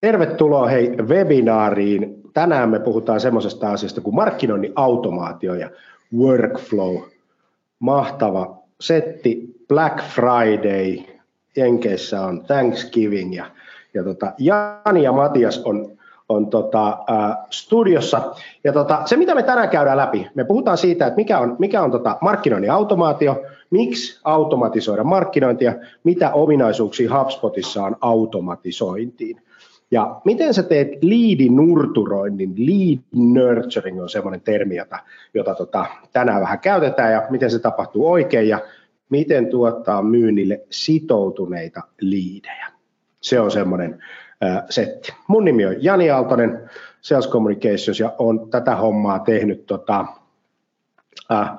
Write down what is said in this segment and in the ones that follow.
Tervetuloa hei webinaariin. Tänään me puhutaan semmoisesta asiasta kuin markkinoinnin automaatio ja workflow. Mahtava setti. Black Friday, Jenkeissä on Thanksgiving ja, ja tota, Jani ja Matias on, on tota, äh, studiossa. Ja tota, se mitä me tänään käydään läpi, me puhutaan siitä, että mikä on, mikä on tota markkinoinnin automaatio, miksi automatisoida markkinointia, mitä ominaisuuksia HubSpotissa on automatisointiin. Ja miten sä teet liidinurturoinnin, lead nurturing on semmoinen termi, jota, jota tota, tänään vähän käytetään ja miten se tapahtuu oikein ja miten tuottaa myynnille sitoutuneita liidejä. Se on semmoinen äh, setti. Mun nimi on Jani Aaltonen, Sales Communications ja on tätä hommaa tehnyt tota, äh,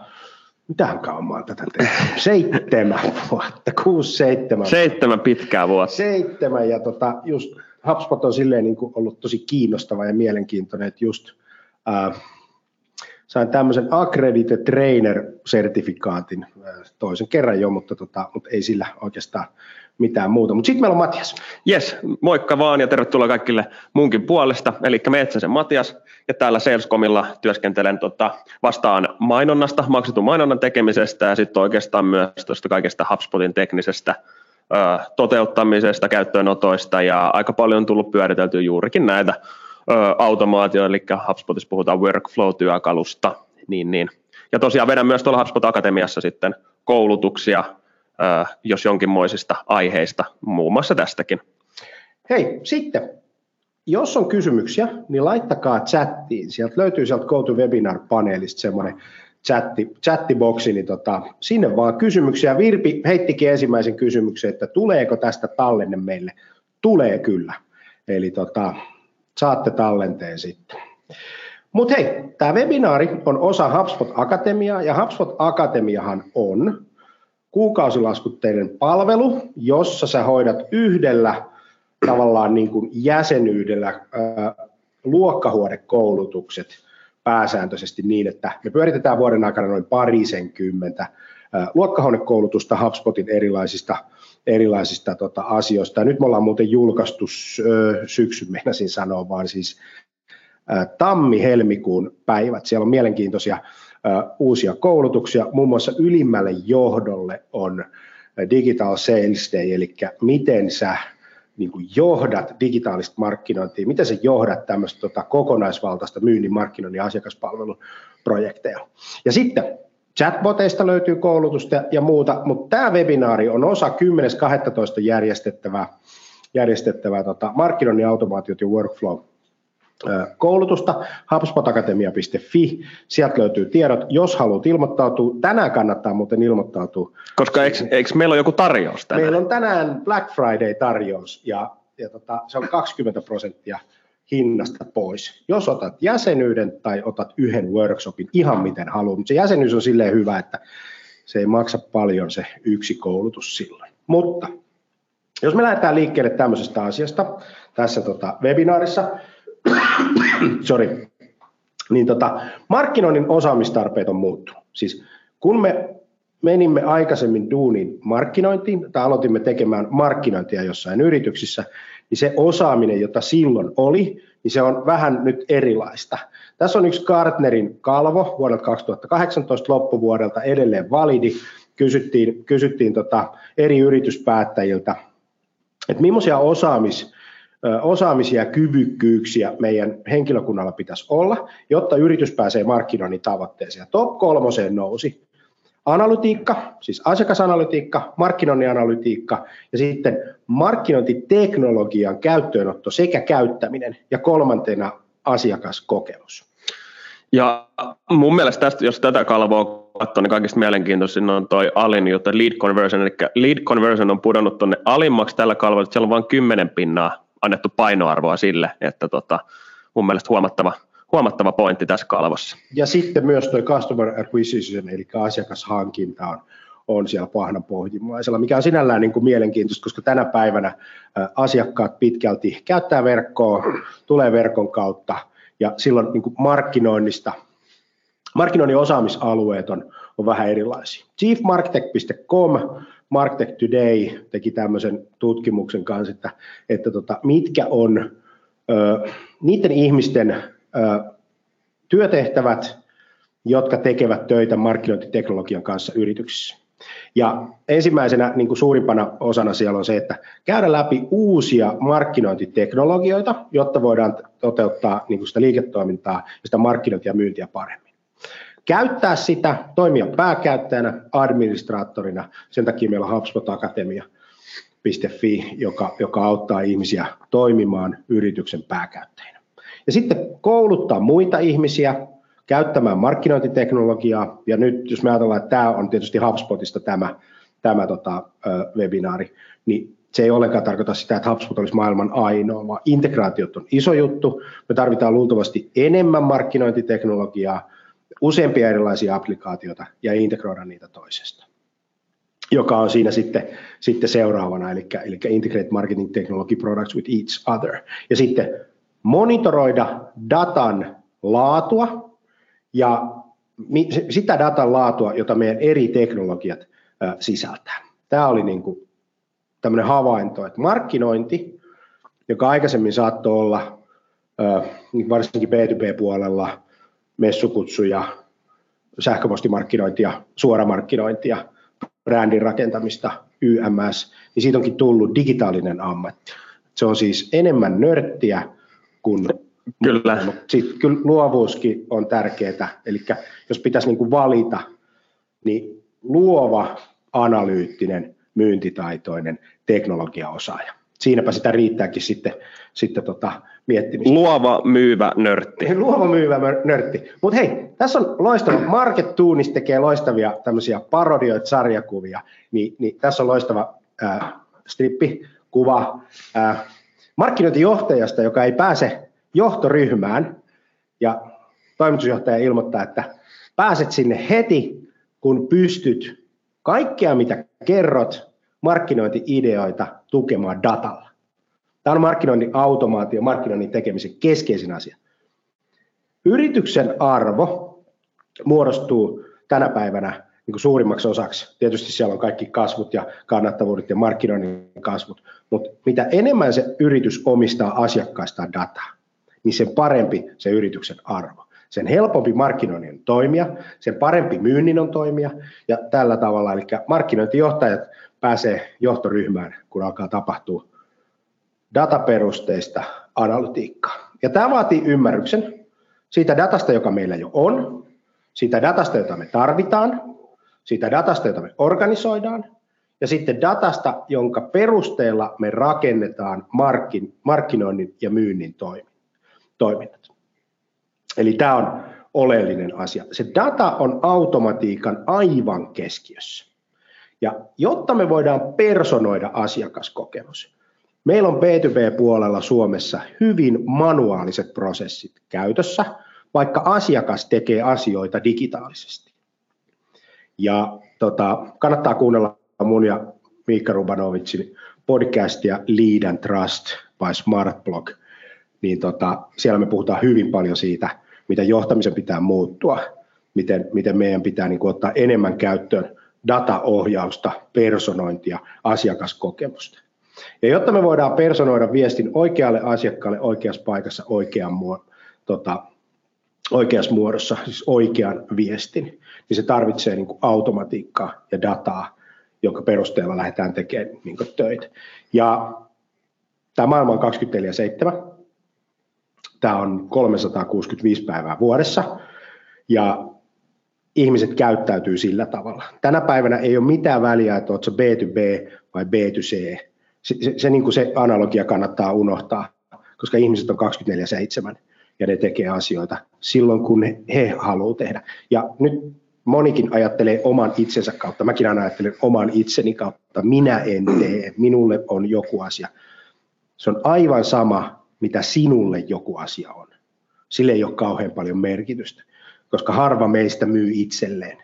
mitähän kauan mä oon tätä tehnyt? Seitsemän vuotta, kuusi, seitsemän. Seitsemän pitkää vuotta. Seitsemän ja tota, just HubSpot on silleen niin kuin ollut tosi kiinnostava ja mielenkiintoinen, että just äh, sain tämmöisen Accredited Trainer-sertifikaatin toisen kerran jo, mutta, tota, mutta ei sillä oikeastaan mitään muuta. Mutta sitten meillä on Matias. Yes, moikka vaan ja tervetuloa kaikille munkin puolesta. Eli Metsäsen Matias ja täällä Salescomilla työskentelen tota, vastaan mainonnasta, maksetun mainonnan tekemisestä ja sitten oikeastaan myös tuosta kaikesta HubSpotin teknisestä toteuttamisesta, käyttöönotoista ja aika paljon on tullut pyöriteltyä juurikin näitä automaatioita, eli HubSpotissa puhutaan workflow-työkalusta, niin, niin. Ja tosiaan vedän myös tuolla HubSpot Akatemiassa sitten koulutuksia jos jonkinmoisista aiheista, muun muassa tästäkin. Hei, sitten, jos on kysymyksiä, niin laittakaa chattiin. Sieltä löytyy sieltä GoToWebinar-paneelista semmoinen chatti, chattiboksi, niin tota, sinne vaan kysymyksiä. Virpi heittikin ensimmäisen kysymyksen, että tuleeko tästä tallenne meille? Tulee kyllä. Eli tota, saatte tallenteen sitten. Mutta hei, tämä webinaari on osa HubSpot Akatemiaa, ja HubSpot Akatemiahan on kuukausilaskutteinen palvelu, jossa sä hoidat yhdellä tavallaan niin kuin jäsenyydellä ää, luokkahuonekoulutukset pääsääntöisesti niin, että me pyöritetään vuoden aikana noin parisenkymmentä luokkahuonekoulutusta HubSpotin erilaisista, erilaisista tota, asioista. Ja nyt me ollaan muuten julkaistu syksyn, meinasin sanoa, vaan siis tammi-helmikuun päivät. Siellä on mielenkiintoisia uusia koulutuksia. Muun muassa ylimmälle johdolle on Digital Sales Day, eli miten sä niin kuin johdat digitaalista markkinointia, miten sä johdat tämmöistä tota, kokonaisvaltaista myynnin, markkinoinnin ja asiakaspalveluprojekteja. Ja sitten chatboteista löytyy koulutusta ja muuta, mutta tämä webinaari on osa 10.12. järjestettävää, järjestettävää tota, markkinoinnin automaatiot ja workflow koulutusta, hubspotakatemia.fi, sieltä löytyy tiedot, jos haluat ilmoittautua, tänään kannattaa muuten ilmoittautua. Koska eikö, eikö meillä ole joku tarjous tänään? Meillä on tänään Black Friday-tarjous ja, ja tota, se on 20 prosenttia hinnasta pois. Jos otat jäsenyyden tai otat yhden workshopin, ihan miten haluat, mutta se jäsenyys on silleen hyvä, että se ei maksa paljon se yksi koulutus silloin. Mutta jos me lähdetään liikkeelle tämmöisestä asiasta tässä tota webinaarissa, sorry, niin tota, markkinoinnin osaamistarpeet on muuttunut. Siis kun me menimme aikaisemmin duunin markkinointiin tai aloitimme tekemään markkinointia jossain yrityksissä, niin se osaaminen, jota silloin oli, niin se on vähän nyt erilaista. Tässä on yksi Gartnerin kalvo vuodelta 2018 loppuvuodelta edelleen validi. Kysyttiin, kysyttiin tota eri yrityspäättäjiltä, että millaisia osaamis osaamisia ja kyvykkyyksiä meidän henkilökunnalla pitäisi olla, jotta yritys pääsee markkinoinnin tavoitteeseen. Top kolmoseen nousi analytiikka, siis asiakasanalytiikka, markkinoinnin analytiikka ja sitten markkinointiteknologian käyttöönotto sekä käyttäminen ja kolmantena asiakaskokemus. Ja mun mielestä tästä, jos tätä kalvoa katsoo, niin kaikista mielenkiintoisin on toi alin juttu, lead conversion, eli lead conversion on pudonnut tuonne alimmaksi tällä kalvolla, että siellä on vain 10 pinnaa annettu painoarvoa sille, että tota, mun mielestä huomattava, huomattava pointti tässä kalvossa. Ja sitten myös tuo customer acquisition, eli asiakashankinta on, on siellä pahnan pohjimmaisella, mikä on sinällään niin kuin mielenkiintoista, koska tänä päivänä asiakkaat pitkälti käyttää verkkoa, tulee verkon kautta, ja silloin niin kuin markkinoinnista, markkinoinnin osaamisalueet on, on vähän erilaisia. chiefmarketing.com Marktech Today teki tämmöisen tutkimuksen kanssa, että, että tota, mitkä on niiden ihmisten työtehtävät, jotka tekevät töitä markkinointiteknologian kanssa yrityksissä. Ja ensimmäisenä niin kuin suurimpana osana siellä on se, että käydä läpi uusia markkinointiteknologioita, jotta voidaan toteuttaa niin kuin sitä liiketoimintaa ja sitä markkinointia ja myyntiä paremmin. Käyttää sitä, toimia pääkäyttäjänä, administraattorina, sen takia meillä on HubSpot Akatemia, Fi, joka, joka auttaa ihmisiä toimimaan yrityksen pääkäyttäjinä. Ja sitten kouluttaa muita ihmisiä käyttämään markkinointiteknologiaa, ja nyt jos me ajatellaan, että tämä on tietysti HubSpotista tämä, tämä tota, webinaari, niin se ei ollenkaan tarkoita sitä, että HubSpot olisi maailman ainoa, vaan integraatiot on iso juttu. Me tarvitaan luultavasti enemmän markkinointiteknologiaa, useampia erilaisia applikaatioita ja integroida niitä toisesta joka on siinä sitten, sitten seuraavana, eli, eli Integrate Marketing Technology Products with each other. Ja sitten monitoroida datan laatua ja sitä datan laatua, jota meidän eri teknologiat sisältää. Tämä oli niin kuin tämmöinen havainto, että markkinointi, joka aikaisemmin saattoi olla varsinkin B2B-puolella messukutsuja, sähköpostimarkkinointia, suoramarkkinointia, brändin rakentamista, YMS, niin siitä onkin tullut digitaalinen ammatti. Se on siis enemmän nörttiä kuin Kyllä. Sitten kyllä luovuuskin on tärkeää, eli jos pitäisi niin kuin valita, niin luova, analyyttinen, myyntitaitoinen teknologiaosaaja. Siinäpä sitä riittääkin sitten, sitten tota miettimistä. Luova, myyvä nörtti. Luova, myyvä nörtti. Mutta hei, tässä on loistava, Market Tuunis tekee loistavia tämmöisiä parodioita, sarjakuvia, niin, niin tässä on loistava äh, strippi, kuva äh, markkinointijohtajasta, joka ei pääse johtoryhmään ja toimitusjohtaja ilmoittaa, että pääset sinne heti, kun pystyt kaikkea, mitä kerrot, markkinointi-ideoita tukemaan datalla. Tämä on markkinoinnin automaatio, markkinoinnin tekemisen keskeisin asia. Yrityksen arvo muodostuu tänä päivänä niin kuin suurimmaksi osaksi. Tietysti siellä on kaikki kasvut ja kannattavuudet ja markkinoinnin kasvut, mutta mitä enemmän se yritys omistaa asiakkaista dataa, niin sen parempi se yrityksen arvo. Sen helpompi markkinoinnin toimia, sen parempi myynnin on toimia ja tällä tavalla, eli markkinointijohtajat pääsee johtoryhmään, kun alkaa tapahtua dataperusteista analytiikkaa. Ja tämä vaatii ymmärryksen siitä datasta, joka meillä jo on, siitä datasta, jota me tarvitaan, siitä datasta, jota me organisoidaan, ja sitten datasta, jonka perusteella me rakennetaan markkin, markkinoinnin ja myynnin toiminnat. Eli tämä on oleellinen asia. Se data on automatiikan aivan keskiössä. Ja jotta me voidaan personoida asiakaskokemus, meillä on B2B-puolella Suomessa hyvin manuaaliset prosessit käytössä, vaikka asiakas tekee asioita digitaalisesti. Ja tota, kannattaa kuunnella mun ja Miikka Rubanovicin podcastia Lead and Trust by Smartblog, niin tota, siellä me puhutaan hyvin paljon siitä, mitä johtamisen pitää muuttua, miten, miten meidän pitää niin kuin, ottaa enemmän käyttöön dataohjausta, personointia, asiakaskokemusta. Ja jotta me voidaan personoida viestin oikealle asiakkaalle oikeassa paikassa oikean muo, tota, oikeassa muodossa, siis oikean viestin, niin se tarvitsee niin kuin automatiikkaa ja dataa, jonka perusteella lähdetään tekemään niin kuin töitä. Ja tämä maailma on 24-7. Tämä on 365 päivää vuodessa. Ja ihmiset käyttäytyy sillä tavalla. Tänä päivänä ei ole mitään väliä, että oletko B2B vai B2C. Se, se, se, niin kuin se analogia kannattaa unohtaa, koska ihmiset on 24-7 ja ne tekee asioita silloin, kun he, he haluavat tehdä. Ja nyt monikin ajattelee oman itsensä kautta. Mäkin aina ajattelen oman itseni kautta. Minä en tee, minulle on joku asia. Se on aivan sama, mitä sinulle joku asia on. Sille ei ole kauhean paljon merkitystä koska harva meistä myy itselleen,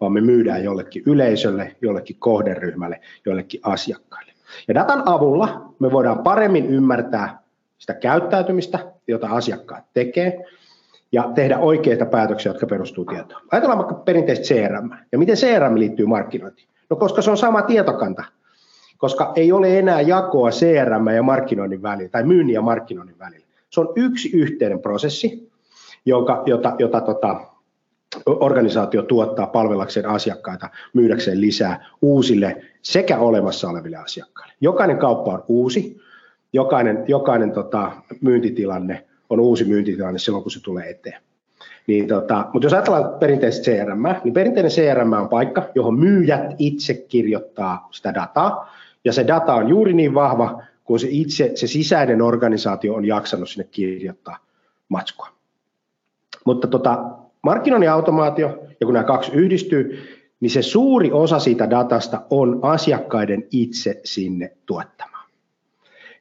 vaan me myydään jollekin yleisölle, jollekin kohderyhmälle, jollekin asiakkaille. Ja datan avulla me voidaan paremmin ymmärtää sitä käyttäytymistä, jota asiakkaat tekee, ja tehdä oikeita päätöksiä, jotka perustuu tietoon. Ajatellaan vaikka perinteistä CRM. Ja miten CRM liittyy markkinointiin? No koska se on sama tietokanta, koska ei ole enää jakoa CRM ja markkinoinnin välillä, tai myynnin ja markkinoinnin välillä. Se on yksi yhteinen prosessi, jonka, jota, jota tota, organisaatio tuottaa palvellakseen asiakkaita, myydäkseen lisää uusille sekä olemassa oleville asiakkaille. Jokainen kauppa on uusi, jokainen, jokainen tota, myyntitilanne on uusi myyntitilanne silloin, kun se tulee eteen. Niin tota, mutta jos ajatellaan perinteistä CRM, niin perinteinen CRM on paikka, johon myyjät itse kirjoittaa sitä dataa, ja se data on juuri niin vahva, kun se itse, se sisäinen organisaatio on jaksanut sinne kirjoittaa matskua. Mutta tota, markkinoinnin automaatio, ja kun nämä kaksi yhdistyy, niin se suuri osa siitä datasta on asiakkaiden itse sinne tuottama.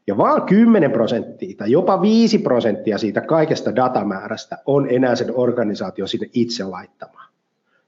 Ja vaan 10 prosenttia tai jopa 5 prosenttia siitä kaikesta datamäärästä on enää sen organisaatio sinne itse laittamaan.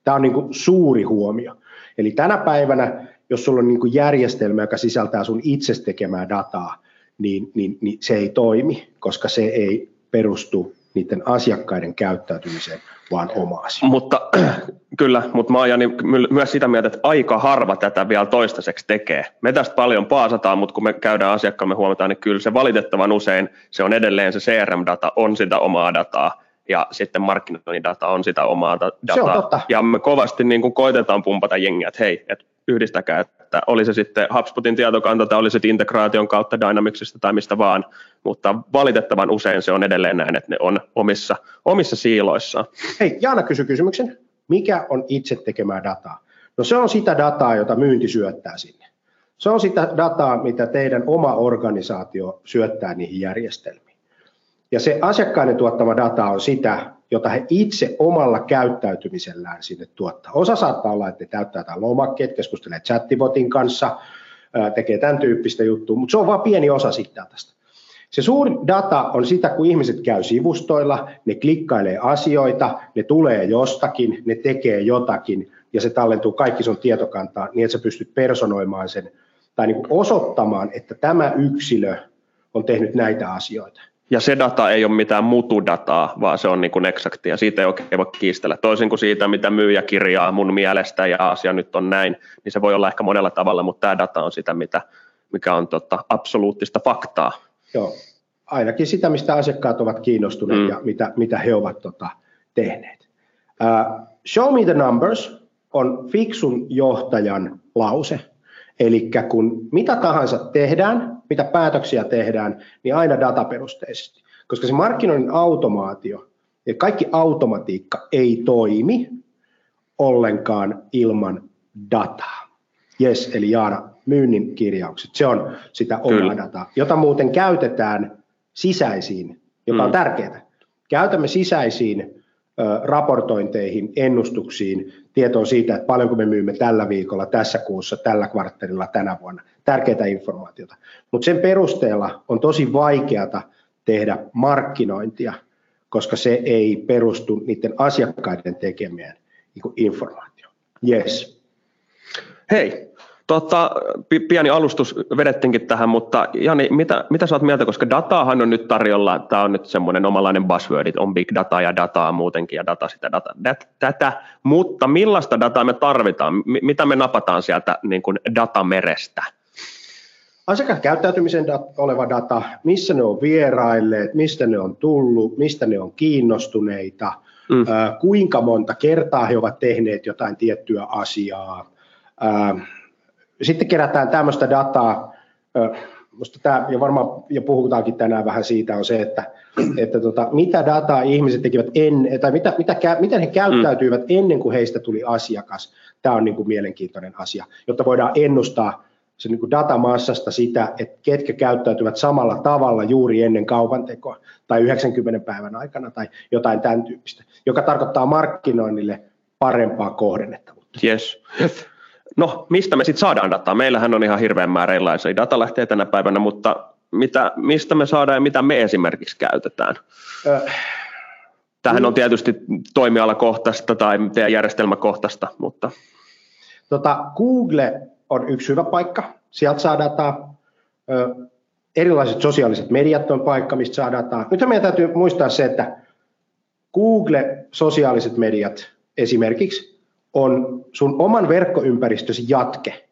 Tämä on niin kuin suuri huomio. Eli tänä päivänä, jos sulla on niin kuin järjestelmä, joka sisältää sun itse tekemää dataa, niin, niin, niin se ei toimi, koska se ei perustu niiden asiakkaiden käyttäytymiseen, vaan oma asia. Mutta kyllä, mutta mä oon Jani, myös sitä mieltä, että aika harva tätä vielä toistaiseksi tekee. Me tästä paljon paasataan, mutta kun me käydään asiakkaamme huomataan, niin kyllä se valitettavan usein se on edelleen se CRM-data, on sitä omaa dataa, ja sitten markkinoinnin data on sitä omaa dataa. Se on totta. Ja me kovasti niin kuin koitetaan pumpata jengiä, että hei, että yhdistäkää, että oli se sitten HubSpotin tietokanta tai oli se integraation kautta Dynamicsista tai mistä vaan, mutta valitettavan usein se on edelleen näin, että ne on omissa, omissa siiloissaan. Hei, Jaana kysyi kysymyksen. Mikä on itse tekemää dataa? No se on sitä dataa, jota myynti syöttää sinne. Se on sitä dataa, mitä teidän oma organisaatio syöttää niihin järjestelmiin. Ja se asiakkaiden tuottama data on sitä, jota he itse omalla käyttäytymisellään sinne tuottaa. Osa saattaa olla, että ne täyttää jotain lomakkeet, keskustelee chattibotin kanssa, tekee tämän tyyppistä juttua, mutta se on vain pieni osa sitten tästä. Se suuri data on sitä, kun ihmiset käy sivustoilla, ne klikkailee asioita, ne tulee jostakin, ne tekee jotakin ja se tallentuu kaikki sun tietokantaa niin, että sä pystyt personoimaan sen tai niin osoittamaan, että tämä yksilö on tehnyt näitä asioita ja se data ei ole mitään mutudataa, vaan se on niin kuin eksaktia. Siitä ei oikein voi kiistellä. Toisin kuin siitä, mitä myyjä kirjaa mun mielestä ja asia nyt on näin, niin se voi olla ehkä monella tavalla, mutta tämä data on sitä, mitä, mikä on tota, absoluuttista faktaa. Joo, ainakin sitä, mistä asiakkaat ovat kiinnostuneet mm. ja mitä, mitä he ovat tota, tehneet. Uh, show me the numbers on fiksun johtajan lause. Eli kun mitä tahansa tehdään, mitä päätöksiä tehdään, niin aina dataperusteisesti. Koska se markkinoinnin automaatio ja kaikki automatiikka ei toimi ollenkaan ilman dataa. Yes, eli Jaana, myynnin kirjaukset, se on sitä omaa Kyllä. dataa, jota muuten käytetään sisäisiin, joka on mm. tärkeää. Käytämme sisäisiin raportointeihin, ennustuksiin, tietoon siitä, että paljonko me myymme tällä viikolla, tässä kuussa, tällä kvartterilla, tänä vuonna. Tärkeää informaatiota. Mutta sen perusteella on tosi vaikeata tehdä markkinointia, koska se ei perustu niiden asiakkaiden tekemään niin informaatioon. Yes. Hei, Tota, pieni alustus vedettiinkin tähän, mutta Jani, mitä, mitä sä oot mieltä, koska dataahan on nyt tarjolla, tämä on nyt semmoinen omanlainen buzzword, on big data ja dataa muutenkin ja data sitä data, dat, tätä, mutta millaista dataa me tarvitaan, M- mitä me napataan sieltä niin kuin datamerestä? Asiakkaan käyttäytymisen dat- oleva data, missä ne on vierailleet, mistä ne on tullut, mistä ne on kiinnostuneita, mm. äh, kuinka monta kertaa he ovat tehneet jotain tiettyä asiaa, äh, sitten kerätään tämmöistä dataa, Musta tämä, ja varmaan ja puhutaankin tänään vähän siitä, on se, että, että tota, mitä dataa ihmiset tekivät ennen, tai mitä, mitä, miten he käyttäytyivät ennen kuin heistä tuli asiakas. Tämä on niin kuin mielenkiintoinen asia, jotta voidaan ennustaa se niin kuin datamassasta sitä, että ketkä käyttäytyvät samalla tavalla juuri ennen kaupan tekoa tai 90 päivän aikana tai jotain tämän tyyppistä, joka tarkoittaa markkinoinnille parempaa kohdennettavuutta. Yes. No, mistä me sitten saadaan dataa? Meillähän on ihan hirveän määrä erilaisia datalähteitä tänä päivänä, mutta mitä, mistä me saadaan ja mitä me esimerkiksi käytetään? Äh. Tähän on tietysti toimialakohtaista tai järjestelmäkohtaista, mutta... Tota, Google on yksi hyvä paikka, sieltä saa dataa. Ö, erilaiset sosiaaliset mediat on paikka, mistä saa dataa. Nyt meidän täytyy muistaa se, että Google, sosiaaliset mediat esimerkiksi, on sun oman verkkoympäristösi jatke.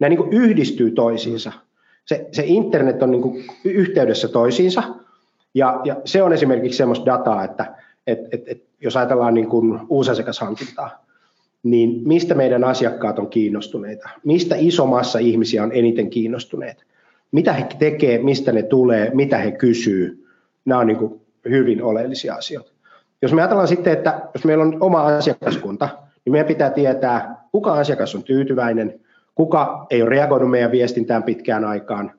Nämä niin yhdistyy toisiinsa. Se, se internet on niin yhteydessä toisiinsa Ja, ja se on esimerkiksi semmoista dataa, että et, et, et, jos ajatellaan niin uusasiakashankintaa, niin mistä meidän asiakkaat on kiinnostuneita, mistä iso massa ihmisiä on eniten kiinnostuneita, mitä he tekee, mistä ne tulee, mitä he kysyy, nämä on niin hyvin oleellisia asioita. Jos me ajatellaan sitten, että jos meillä on oma asiakaskunta, niin meidän pitää tietää, kuka asiakas on tyytyväinen, kuka ei ole reagoinut meidän viestintään pitkään aikaan,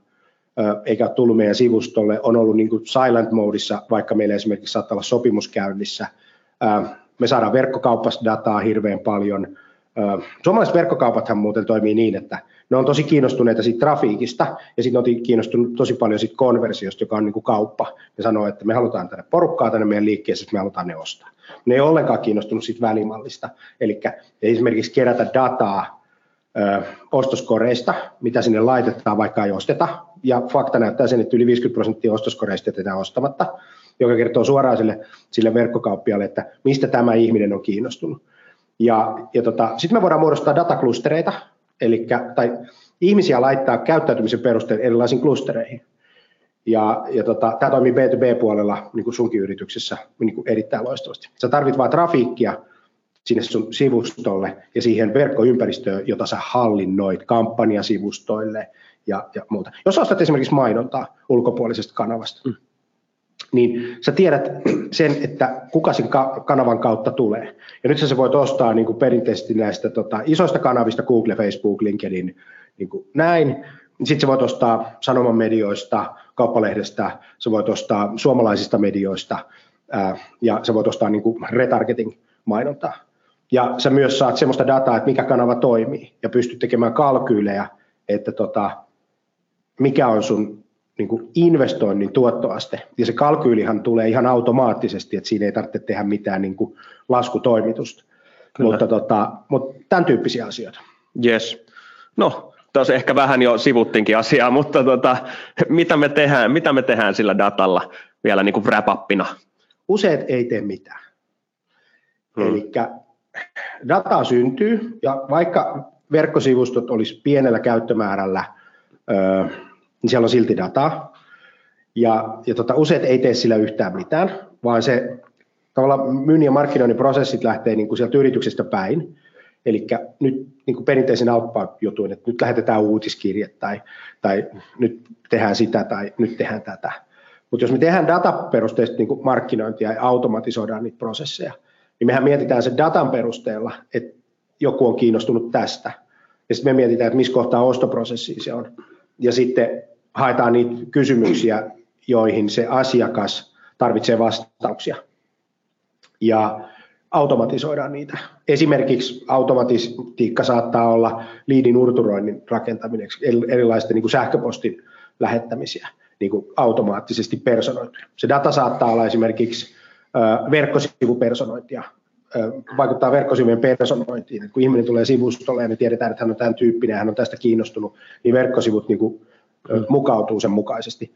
eikä ole tullut meidän sivustolle, on ollut niin kuin silent modeissa, vaikka meillä esimerkiksi saattaa olla sopimus käynnissä. Me saadaan verkkokaupasta dataa hirveän paljon. Suomalaiset verkkokaupathan muuten toimii niin, että ne on tosi kiinnostuneita siitä trafiikista ja sitten on kiinnostunut tosi paljon siitä konversiosta, joka on niin kuin kauppa. Ne sanoo, että me halutaan tänne porukkaa tänne meidän liikkeeseen, me halutaan ne ostaa. Ne ei ole ollenkaan kiinnostunut siitä välimallista, eli esimerkiksi kerätä dataa ö, ostoskoreista, mitä sinne laitetaan, vaikka ei osteta. Ja fakta näyttää sen, että yli 50 prosenttia ostoskoreista jätetään ostamatta, joka kertoo suoraan sille, sille verkkokauppialle, että mistä tämä ihminen on kiinnostunut. Ja, ja tota, sitten me voidaan muodostaa dataklustereita, eli, tai ihmisiä laittaa käyttäytymisen perusteella erilaisiin klustereihin. Ja, ja tota, tämä toimii B2B-puolella niin kuin sunkin yrityksessä niin kuin erittäin loistavasti. Sä tarvit vain trafiikkia sinne sun sivustolle ja siihen verkkoympäristöön, jota sä hallinnoit kampanjasivustoille ja, ja muuta. Jos ostat esimerkiksi mainontaa ulkopuolisesta kanavasta, mm. Niin sä tiedät sen, että kuka sen kanavan kautta tulee. Ja nyt sä voit ostaa niin kuin perinteisesti näistä tota, isoista kanavista, Google, Facebook, LinkedIn, niin kuin näin, sitten sä voit ostaa sanoman medioista, kauppalehdestä, sä voit ostaa suomalaisista medioista ää, ja sä voit ostaa niin kuin retargeting-mainontaa. Ja sä myös saat semmoista dataa, että mikä kanava toimii ja pystyt tekemään kalkyylejä, että tota, mikä on sun niin kuin investoinnin tuottoaste. Ja se kalkyylihan tulee ihan automaattisesti, että siinä ei tarvitse tehdä mitään niin kuin laskutoimitusta. Mutta, tota, mutta tämän tyyppisiä asioita. Yes. No, tuossa ehkä vähän jo sivuttiinkin asiaa, mutta tota, mitä, me tehdään, mitä me tehdään sillä datalla vielä niin kuin wrap-upina? Useat ei tee mitään. Hmm. Eli dataa syntyy, ja vaikka verkkosivustot olisi pienellä käyttömäärällä, niin siellä on silti dataa. Ja, ja tota, useat ei tee sillä yhtään mitään, vaan se tavallaan myynnin ja markkinoinnin prosessit lähtee niin kuin sieltä yrityksestä päin. Eli nyt niin kuin perinteisen outbound-jutuin, että nyt lähetetään uutiskirje tai, tai nyt tehdään sitä tai nyt tehdään tätä. Mutta jos me tehdään dataperusteista niin kuin markkinointia ja automatisoidaan niitä prosesseja, niin mehän mietitään sen datan perusteella, että joku on kiinnostunut tästä. Ja sitten me mietitään, että missä kohtaa ostoprosessia se on. Ja sitten haetaan niitä kysymyksiä, joihin se asiakas tarvitsee vastauksia. Ja automatisoidaan niitä. Esimerkiksi automatiikka saattaa olla liidin urturoinnin rakentaminen, erilaisten niin kuin sähköpostin lähettämisiä niin kuin automaattisesti personoituja. Se data saattaa olla esimerkiksi verkkosivupersonointia, vaikuttaa verkkosivujen personointiin. Kun ihminen tulee sivustolle ja me tiedetään, että hän on tämän tyyppinen ja hän on tästä kiinnostunut, niin verkkosivut niin kuin, mukautuu sen mukaisesti.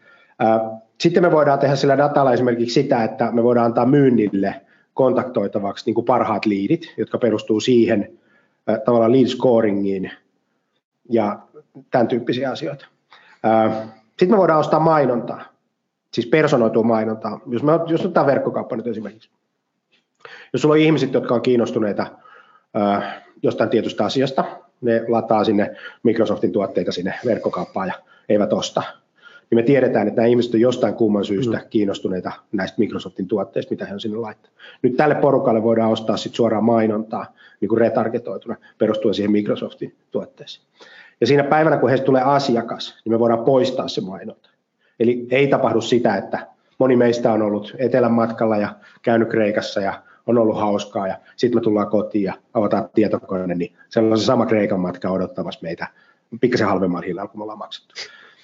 Sitten me voidaan tehdä sillä datalla esimerkiksi sitä, että me voidaan antaa myynnille kontaktoitavaksi niin kuin parhaat liidit, jotka perustuu siihen tavallaan lead scoringiin ja tämän tyyppisiä asioita. Sitten me voidaan ostaa mainontaa, siis personoitua mainontaa. Jos, me, jos otetaan verkkokauppa nyt esimerkiksi. Jos sulla on ihmiset, jotka on kiinnostuneita jostain tietystä asiasta, ne lataa sinne Microsoftin tuotteita sinne verkkokauppaan ja eivät osta niin me tiedetään, että nämä ihmiset on jostain kumman syystä mm. kiinnostuneita näistä Microsoftin tuotteista, mitä he on sinne laittanut. Nyt tälle porukalle voidaan ostaa sit suoraan mainontaa niin kuin retargetoituna perustuen siihen Microsoftin tuotteeseen. Ja siinä päivänä, kun heistä tulee asiakas, niin me voidaan poistaa se mainonta. Eli ei tapahdu sitä, että moni meistä on ollut etelän matkalla ja käynyt Kreikassa ja on ollut hauskaa ja sitten me tullaan kotiin ja avataan tietokone, niin se on se sama Kreikan matka odottamassa meitä pikkasen halvemmalla hinnalla, kun me ollaan maksettu.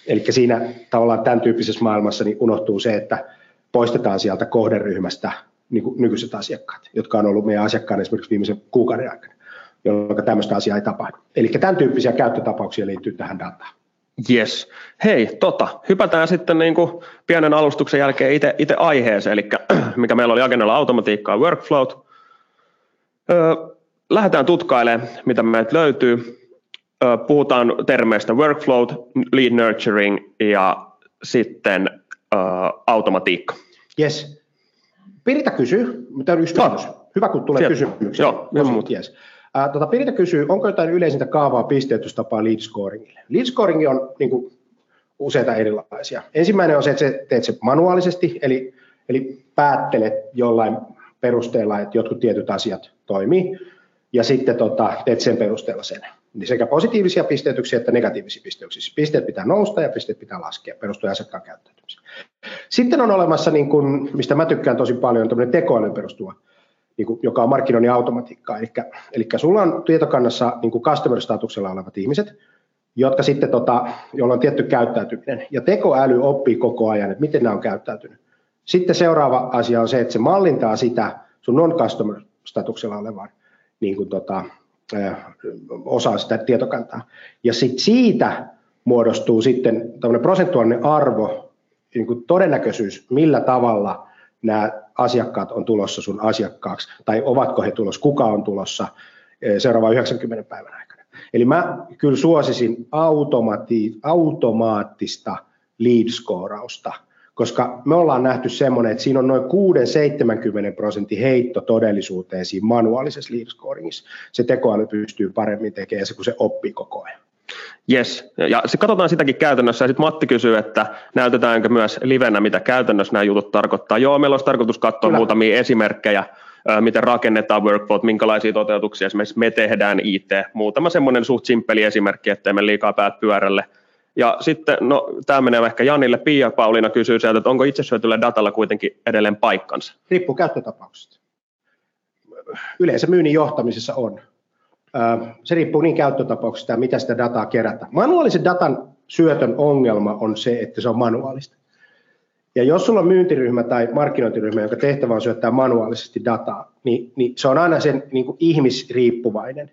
Eli siinä tavallaan tämän tyyppisessä maailmassa niin unohtuu se, että poistetaan sieltä kohderyhmästä niin kuin nykyiset asiakkaat, jotka on ollut meidän asiakkaana esimerkiksi viimeisen kuukauden aikana, jolloin tämmöistä asiaa ei tapahdu. Eli tämän tyyppisiä käyttötapauksia liittyy tähän dataan. Yes. Hei, tota, hypätään sitten niin kuin pienen alustuksen jälkeen itse, aiheeseen, eli mikä meillä oli agendalla automatiikkaa workflowt. Öö, lähdetään tutkailemaan, mitä meiltä löytyy puhutaan termeistä workflow, lead nurturing ja sitten uh, automatiikka. Yes. Pirita kysyy, mutta on yksi kysymys. Hyvä, kun tulee kysymyksiä. Joo, Yes. Uh, tota, Pirita kysyy, onko jotain yleisintä kaavaa pisteytystapaa lead scoringille? Lead scoring on niin kuin, useita erilaisia. Ensimmäinen on se, että teet se manuaalisesti, eli, eli päättelet jollain perusteella, että jotkut tietyt asiat toimii, ja sitten tota, teet sen perusteella sen. Niin sekä positiivisia pisteytyksiä että negatiivisia pisteytyksiä. Pisteet pitää nousta ja pisteet pitää laskea perustuen asiakkaan käyttäytymiseen. Sitten on olemassa, niin kuin, mistä mä tykkään tosi paljon, tämmöinen tekoälyn perustuva, niin kuin, joka on markkinoinnin automatiikkaa. Eli, eli sulla on tietokannassa niin customer-statuksella olevat ihmiset, jotka sitten, tota, joilla on tietty käyttäytyminen. Ja tekoäly oppii koko ajan, että miten nämä on käyttäytynyt. Sitten seuraava asia on se, että se mallintaa sitä sun non-customer statuksella olevaan niin kuin tota, osaa sitä tietokantaa. Ja sit siitä muodostuu sitten tämmöinen prosentuaalinen arvo, niin kuin todennäköisyys, millä tavalla nämä asiakkaat on tulossa sun asiakkaaksi, tai ovatko he tulossa, kuka on tulossa seuraavan 90 päivän aikana. Eli mä kyllä suosisin automaattista lead-skoorausta – koska me ollaan nähty semmoinen, että siinä on noin 6-70 prosentin heitto todellisuuteen siinä manuaalisessa lead scoringissa. Se tekoäly pystyy paremmin tekemään se, kun se oppii koko ajan. Yes, ja se katsotaan sitäkin käytännössä, ja sitten Matti kysyy, että näytetäänkö myös livenä, mitä käytännössä nämä jutut tarkoittaa. Joo, meillä olisi tarkoitus katsoa Kyllä. muutamia esimerkkejä, miten rakennetaan workflowt, minkälaisia toteutuksia esimerkiksi me tehdään IT. Muutama semmoinen suht simppeli esimerkki, ettei me liikaa päät pyörälle – ja sitten, no tämä menee ehkä Janille, Pia Pauliina kysyy sieltä, että onko itsesyötyllä datalla kuitenkin edelleen paikkansa? Riippuu käyttötapauksesta. Yleensä myynnin johtamisessa on. Se riippuu niin käyttötapauksesta, mitä sitä dataa kerätään. Manuaalisen datan syötön ongelma on se, että se on manuaalista. Ja jos sulla on myyntiryhmä tai markkinointiryhmä, jonka tehtävä on syöttää manuaalisesti dataa, niin, niin se on aina sen niin kuin ihmisriippuvainen.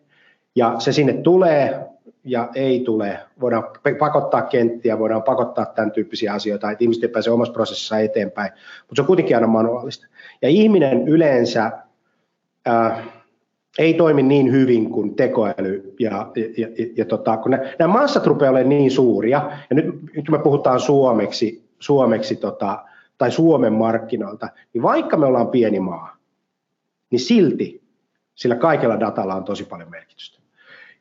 Ja se sinne tulee, ja ei tule. Voidaan pakottaa kenttiä, voidaan pakottaa tämän tyyppisiä asioita, että ihmiset ei pääse omassa prosessissa eteenpäin, mutta se on kuitenkin aina manuaalista. Ja ihminen yleensä äh, ei toimi niin hyvin kuin tekoäly, ja, ja, ja, ja tota, kun nämä, nämä massat rupeaa olemaan niin suuria, ja nyt, nyt me puhutaan suomeksi, suomeksi tota, tai Suomen markkinoilta, niin vaikka me ollaan pieni maa, niin silti sillä kaikella datalla on tosi paljon merkitystä.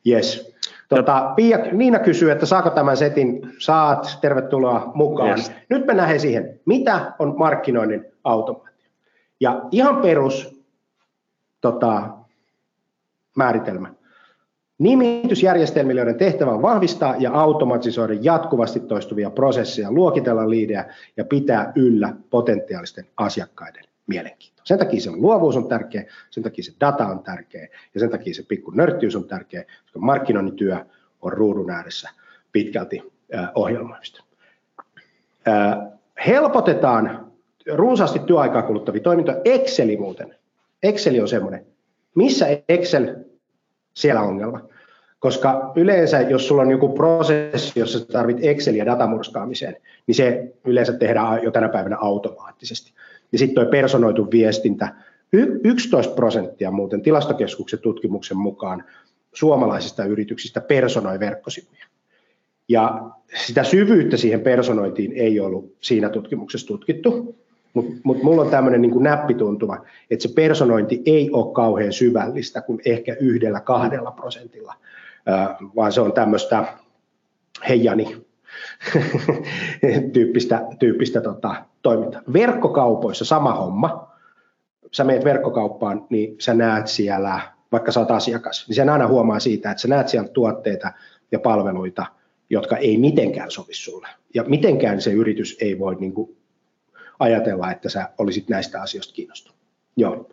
Yes. Tota, Pia, Niina kysyy, että saako tämän setin, saat, tervetuloa mukaan. Yes. Nyt mennään he siihen, mitä on markkinoinnin automaatio. Ja ihan perus tota, määritelmä. Nimitysjärjestelmille, joiden tehtävä on vahvistaa ja automatisoida jatkuvasti toistuvia prosesseja, luokitella liidejä ja pitää yllä potentiaalisten asiakkaiden mielenkiintoa. Sen takia se luovuus on tärkeä, sen takia se data on tärkeä ja sen takia se pikku nörttiys on tärkeä, koska markkinoinnin työ on ruudun ääressä pitkälti äh, ohjelmoimista. Äh, helpotetaan runsaasti työaikaa kuluttavia toimintoja. Exceli muuten. Exceli on semmoinen. Missä Excel? Siellä ongelma. Koska yleensä, jos sulla on joku prosessi, jossa tarvit Exceliä datamurskaamiseen, niin se yleensä tehdään jo tänä päivänä automaattisesti. Ja sitten tuo personoitu viestintä, 11 prosenttia muuten tilastokeskuksen tutkimuksen mukaan suomalaisista yrityksistä personoi verkkosivuja. Ja sitä syvyyttä siihen personointiin ei ollut siinä tutkimuksessa tutkittu, mutta mut mulla on tämmöinen niin näppituntuma, että se personointi ei ole kauhean syvällistä kuin ehkä yhdellä kahdella prosentilla, vaan se on tämmöistä heijani tyyppistä, tyyppistä tota, toimintaa. Verkkokaupoissa sama homma. Sä meet verkkokauppaan, niin sä näet siellä, vaikka sä oot asiakas, niin sen aina huomaa siitä, että sä näet siellä tuotteita ja palveluita, jotka ei mitenkään sovi sulle. Ja mitenkään se yritys ei voi niin kuin, ajatella, että sä olisit näistä asioista kiinnostunut. Joo.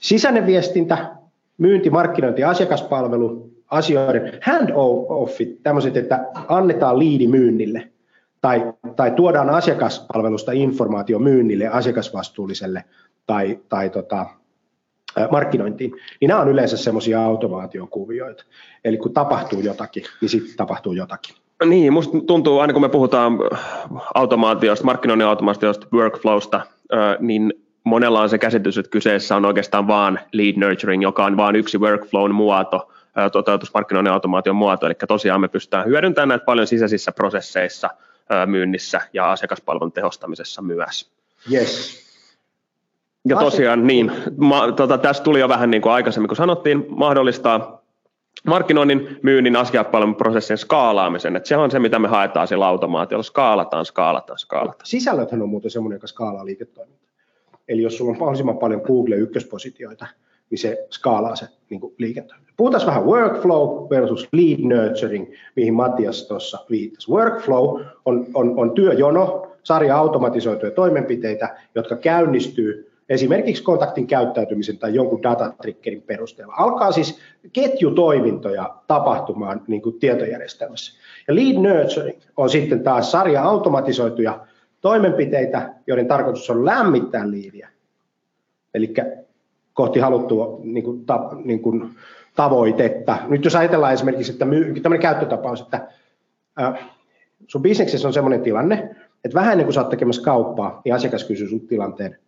Sisäinen viestintä, myynti, markkinointi ja asiakaspalvelu, asioiden hand-offit, tämmöiset, että annetaan liidi myynnille tai, tai tuodaan asiakaspalvelusta informaatio myynnille, asiakasvastuulliselle tai, tai tota, markkinointiin, niin nämä on yleensä semmoisia automaatiokuvioita. Eli kun tapahtuu jotakin, niin sitten tapahtuu jotakin. Niin, musta tuntuu, aina kun me puhutaan automaatiosta, markkinoinnin automaatiosta, workflowsta, niin monella on se käsitys, että kyseessä on oikeastaan vaan lead nurturing, joka on vain yksi workflown muoto, toteutusmarkkinoinnin automaation muoto, eli tosiaan me pystytään hyödyntämään näitä paljon sisäisissä prosesseissa myynnissä ja asiakaspalvelun tehostamisessa myös. Yes. Ja tosiaan niin, ma, tota, tässä tuli jo vähän niin kuin aikaisemmin, kun sanottiin, mahdollistaa markkinoinnin, myynnin, asiakaspalvelun prosessin skaalaamisen. Että se on se, mitä me haetaan sillä automaatiolla. Skaalataan, skaalataan, skaalataan. Sisällöthän on muuten semmoinen, joka skaalaa liiketoimintaa. Eli jos sulla on mahdollisimman paljon Google ykköspositioita, niin se skaalaa se niin liiketoiminta. Puhutaan vähän workflow versus lead nurturing, mihin Matias tuossa viittasi. Workflow on, on, on työjono, sarja automatisoituja toimenpiteitä, jotka käynnistyy esimerkiksi kontaktin käyttäytymisen tai jonkun datatrickerin perusteella. Alkaa siis ketjutoimintoja tapahtumaan niin kuin tietojärjestelmässä. Ja lead nurturing on sitten taas sarja automatisoituja toimenpiteitä, joiden tarkoitus on lämmittää liidiä. Eli kohti haluttua niin kuin, ta, niin kuin, tavoitetta. Nyt jos ajatellaan esimerkiksi, että myy, tämmöinen käyttötapaus, että äh, sun bisneksessä on sellainen tilanne, että vähän ennen kuin sä oot tekemässä kauppaa, niin asiakas kysyy sun tilanteen,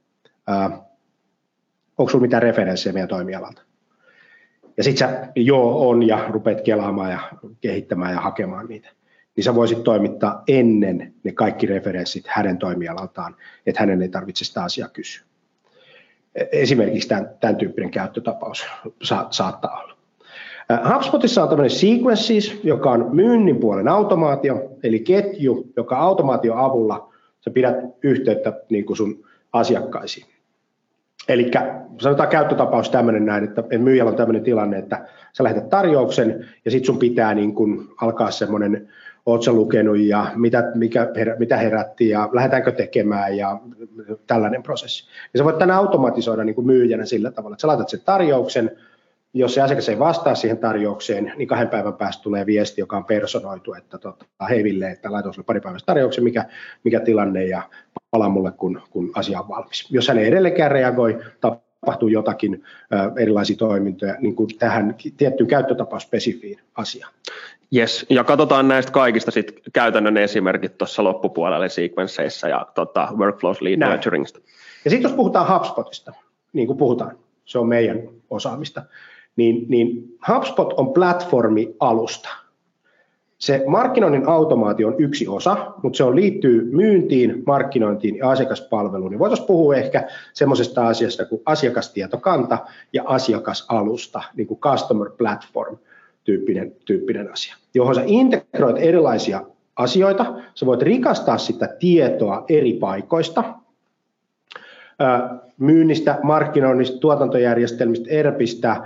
äh, onko sulla mitään referenssejä meidän toimialalta. Ja sit sä joo on ja rupeat kelaamaan ja kehittämään ja hakemaan niitä. Niin sä voisit toimittaa ennen ne kaikki referenssit hänen toimialaltaan, että hänen ei tarvitse sitä asiaa kysyä. Esimerkiksi tämän, tämän tyyppinen käyttötapaus sa, saattaa olla. HubSpotissa on tämmöinen sequences, joka on myynnin puolen automaatio, eli ketju, joka automaation avulla sä pidät yhteyttä niin kuin sun asiakkaisiin. Eli sanotaan käyttötapaus tämmöinen näin, että myyjällä on tämmöinen tilanne, että sä lähetät tarjouksen ja sitten sun pitää niin kuin alkaa semmoinen, oot sä lukenut ja mitä, mikä, mitä herätti ja lähdetäänkö tekemään ja tällainen prosessi. Ja sä voit tänne automatisoida niin kuin myyjänä sillä tavalla, että sä laitat sen tarjouksen, jos se asiakas ei vastaa siihen tarjoukseen, niin kahden päivän päästä tulee viesti, joka on personoitu, että tota, hei Ville, että laitan sinulle pari päivästä tarjouksen, mikä, mikä tilanne ja palaa mulle, kun, kun asia on valmis. Jos hän ei edelleenkään reagoi, tapahtuu jotakin ö, erilaisia toimintoja niin kuin tähän tiettyyn käyttötapausspesifiin asiaan. Yes, ja katsotaan näistä kaikista sit käytännön esimerkit tuossa loppupuolella sequenceissa ja tota, workflows lead Näin. nurturingista. Ja sitten jos puhutaan HubSpotista, niin kuin puhutaan, se on meidän osaamista, niin, niin HubSpot on platformi-alusta. Se markkinoinnin automaatio on yksi osa, mutta se on liittyy myyntiin, markkinointiin ja asiakaspalveluun. Niin voitaisiin puhua ehkä semmoisesta asiasta kuin asiakastietokanta ja asiakasalusta, niin kuin customer platform tyyppinen, tyyppinen asia, johon sä integroit erilaisia asioita, sä voit rikastaa sitä tietoa eri paikoista, myynnistä, markkinoinnista, tuotantojärjestelmistä, ERPistä,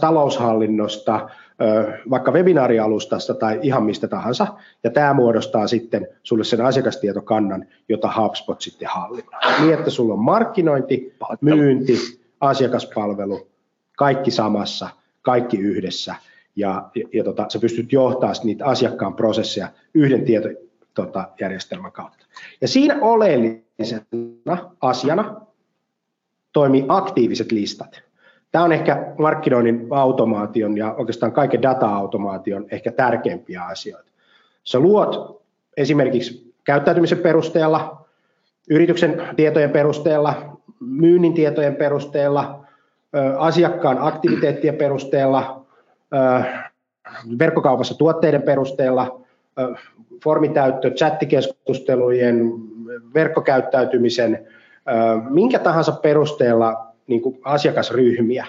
taloushallinnosta, vaikka webinaarialustasta tai ihan mistä tahansa, ja tämä muodostaa sitten sulle sen asiakastietokannan, jota HubSpot sitten hallinnoi. Niin, että sulla on markkinointi, myynti, asiakaspalvelu, kaikki samassa, kaikki yhdessä, ja, ja, ja tota, sä pystyt johtamaan niitä asiakkaan prosesseja yhden tietojärjestelmän kautta. Ja siinä oleellisena asiana toimii aktiiviset listat. Tämä on ehkä markkinoinnin automaation ja oikeastaan kaiken data-automaation ehkä tärkeimpiä asioita. Sä luot esimerkiksi käyttäytymisen perusteella, yrityksen tietojen perusteella, myynnin tietojen perusteella, asiakkaan aktiviteettien perusteella, verkkokaupassa tuotteiden perusteella, formitäyttö, chattikeskustelujen, verkkokäyttäytymisen, minkä tahansa perusteella niin kuin asiakasryhmiä.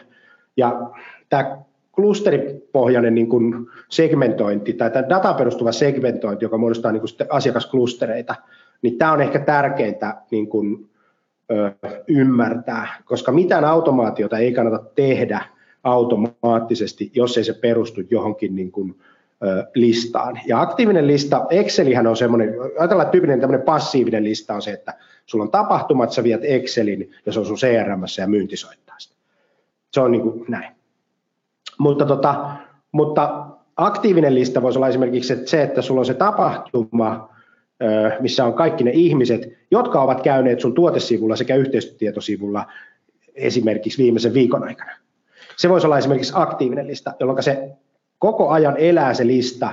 Ja tämä klusteripohjainen niin kuin segmentointi tai tämä data perustuva segmentointi, joka muodostaa niin kuin asiakasklustereita, niin tämä on ehkä tärkeintä niin kuin, ymmärtää, koska mitään automaatiota ei kannata tehdä automaattisesti, jos ei se perustu johonkin niin kuin, listaan. Ja aktiivinen lista, Excelihän on semmoinen, ajatellaan, että tyypillinen tämmöinen passiivinen lista on se, että Sulla on tapahtumat, sä viet Excelin ja se on sun CRM ja myynti soittaa sitä. Se on niin kuin näin. Mutta, tota, mutta aktiivinen lista voisi olla esimerkiksi se, että sulla on se tapahtuma, missä on kaikki ne ihmiset, jotka ovat käyneet sun tuotesivulla sekä yhteistyötietosivulla esimerkiksi viimeisen viikon aikana. Se voisi olla esimerkiksi aktiivinen lista, jolloin se koko ajan elää se lista.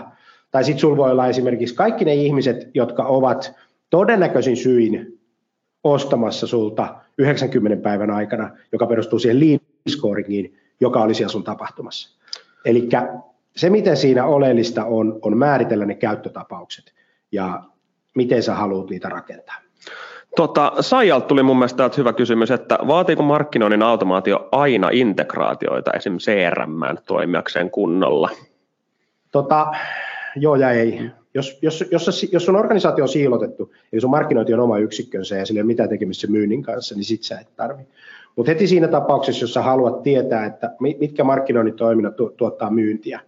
Tai sitten sulla voi olla esimerkiksi kaikki ne ihmiset, jotka ovat todennäköisin syin ostamassa sulta 90 päivän aikana, joka perustuu siihen lead scoringiin, joka oli siellä sun tapahtumassa. Eli se, miten siinä oleellista on, on määritellä ne käyttötapaukset. Ja miten sä haluat niitä rakentaa. Tota, Saijalta tuli mun mielestä hyvä kysymys, että vaatiiko markkinoinnin automaatio aina integraatioita esim. CRM toimijakseen kunnolla? Tota, joo ja ei. Jos, jos, jos, jos sun organisaatio on siilotettu, ja sun markkinointi on oma yksikkönsä ja sillä ei ole mitään tekemistä myynnin kanssa, niin sit sä et tarvi. Mutta heti siinä tapauksessa, jos sä haluat tietää, että mitkä markkinoinnin toiminnot tuottaa myyntiä,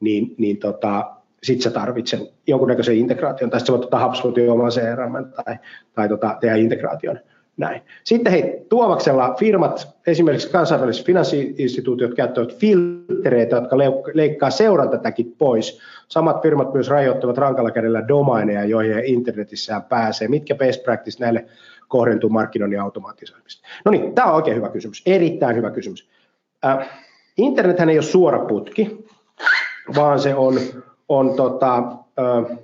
niin, niin tota, sit sä tarvitset jonkunnäköisen integraation, tai sä voit ottaa HubSpotin oman CRM tai, tai tota, tehdä integraation näin. Sitten hei, Tuomaksella firmat, esimerkiksi kansainväliset finanssiinstituutiot käyttävät filtreitä, jotka leikkaa seurantatäkit pois. Samat firmat myös rajoittavat rankalla kädellä domaineja, joihin internetissään pääsee. Mitkä best practice näille kohdentuu markkinoinnin automatisoimista? No niin, tämä on oikein hyvä kysymys, erittäin hyvä kysymys. Äh, internethän ei ole suora putki, vaan se on, on tota, äh,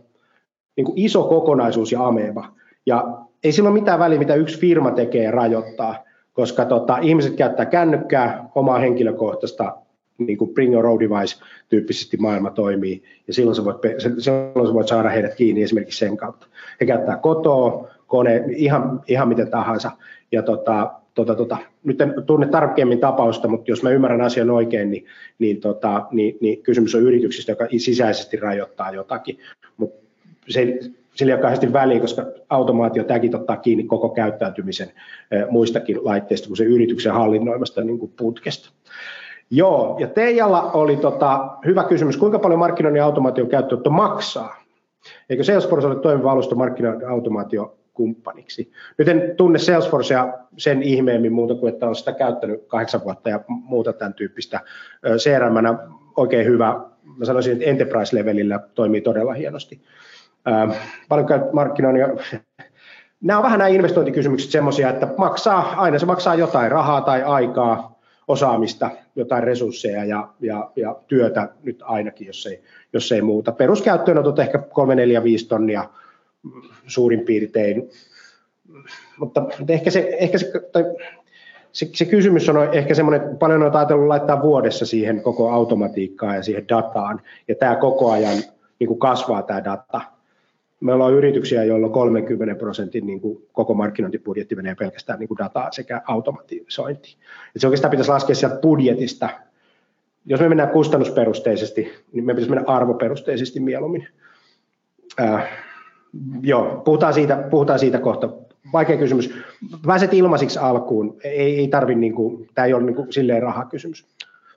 niin kuin iso kokonaisuus ja ameba. Ja ei sillä ole mitään väliä, mitä yksi firma tekee rajoittaa, koska tota, ihmiset käyttää kännykkää, omaa henkilökohtaista niin kuin bring your own device tyyppisesti maailma toimii, ja silloin sä, voit, silloin sä voit saada heidät kiinni esimerkiksi sen kautta. He käyttää kotoa, kone, ihan, ihan miten tahansa, ja tota, tota, tota, nyt en tunne tarkemmin tapausta, mutta jos mä ymmärrän asian oikein, niin, niin, tota, niin, niin kysymys on yrityksistä, joka sisäisesti rajoittaa jotakin, mutta se, sillä ei ole kauheasti väliä, koska automaatio tämäkin ottaa kiinni koko käyttäytymisen muistakin laitteista kuin se yrityksen hallinnoimasta niin kuin putkesta. Joo, ja Teijalla oli tota, hyvä kysymys, kuinka paljon markkinoinnin automaation käyttöönotto maksaa? Eikö Salesforce ole toimiva alusta markkinoinnin automaatio kumppaniksi. Nyt en tunne Salesforcea sen ihmeemmin muuta kuin, että on sitä käyttänyt kahdeksan vuotta ja muuta tämän tyyppistä. CRM oikein hyvä, mä sanoisin, että enterprise-levelillä toimii todella hienosti. Paljon markkinoinnin. Nämä on vähän nämä investointikysymykset semmoisia, että maksaa, aina se maksaa jotain rahaa tai aikaa, osaamista, jotain resursseja ja, ja, ja työtä nyt ainakin, jos ei, jos ei muuta. Peruskäyttöönotot ehkä 3, 4, 5 tonnia suurin piirtein, mutta ehkä se, ehkä se, tai se, se kysymys on ehkä semmoinen, paljon on ajatellut laittaa vuodessa siihen koko automatiikkaan ja siihen dataan, ja tämä koko ajan niin kuin kasvaa tämä data, Meillä on yrityksiä, joilla 30 prosentin niin kuin koko markkinointibudjetti menee pelkästään niin kuin dataa sekä automatisointiin. Et se oikeastaan pitäisi laskea sieltä budjetista. Jos me mennään kustannusperusteisesti, niin me pitäisi mennä arvoperusteisesti mieluummin. Äh, joo, puhutaan siitä, puhutaan siitä kohta. Vaikea kysymys. Pääset ilmaisiksi alkuun. Ei, ei tarvi, niin kuin, tämä ei ole niin kuin, silleen rahakysymys.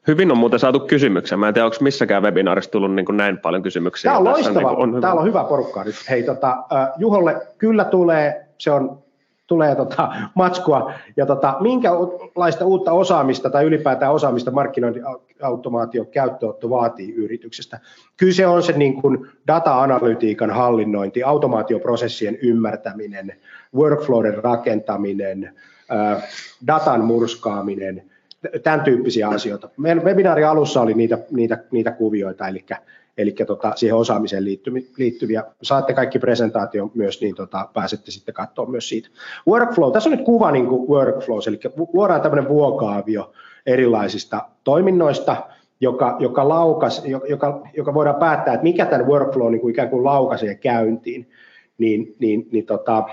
Hyvin on muuten saatu kysymyksiä. Mä en tiedä, onko missäkään webinaarissa tullut niin kuin näin paljon kysymyksiä. Tämä on loistava. Niin on hyvä. Täällä on hyvä porukka nyt. Hei, tota, Juholle kyllä tulee, se on tulee tota, matskua. Ja tota, minkälaista uutta osaamista tai ylipäätään osaamista markkinointiautomaation käyttöotto vaatii yrityksestä? Kyllä se on se niin kuin data-analytiikan hallinnointi, automaatioprosessien ymmärtäminen, workflowden rakentaminen, datan murskaaminen – tämän tyyppisiä asioita. Meidän webinaarin alussa oli niitä, niitä, niitä kuvioita, eli, eli tota, siihen osaamiseen liittyviä. Saatte kaikki presentaation myös, niin tota, pääsette sitten katsoa myös siitä. Workflow, tässä on nyt kuva niin kuin workflows, eli luodaan tämmöinen vuokaavio erilaisista toiminnoista, joka, joka, laukas, joka, joka voidaan päättää, että mikä tämän workflow niin kuin ikään kuin laukaisee käyntiin, niin, niin, niin tota,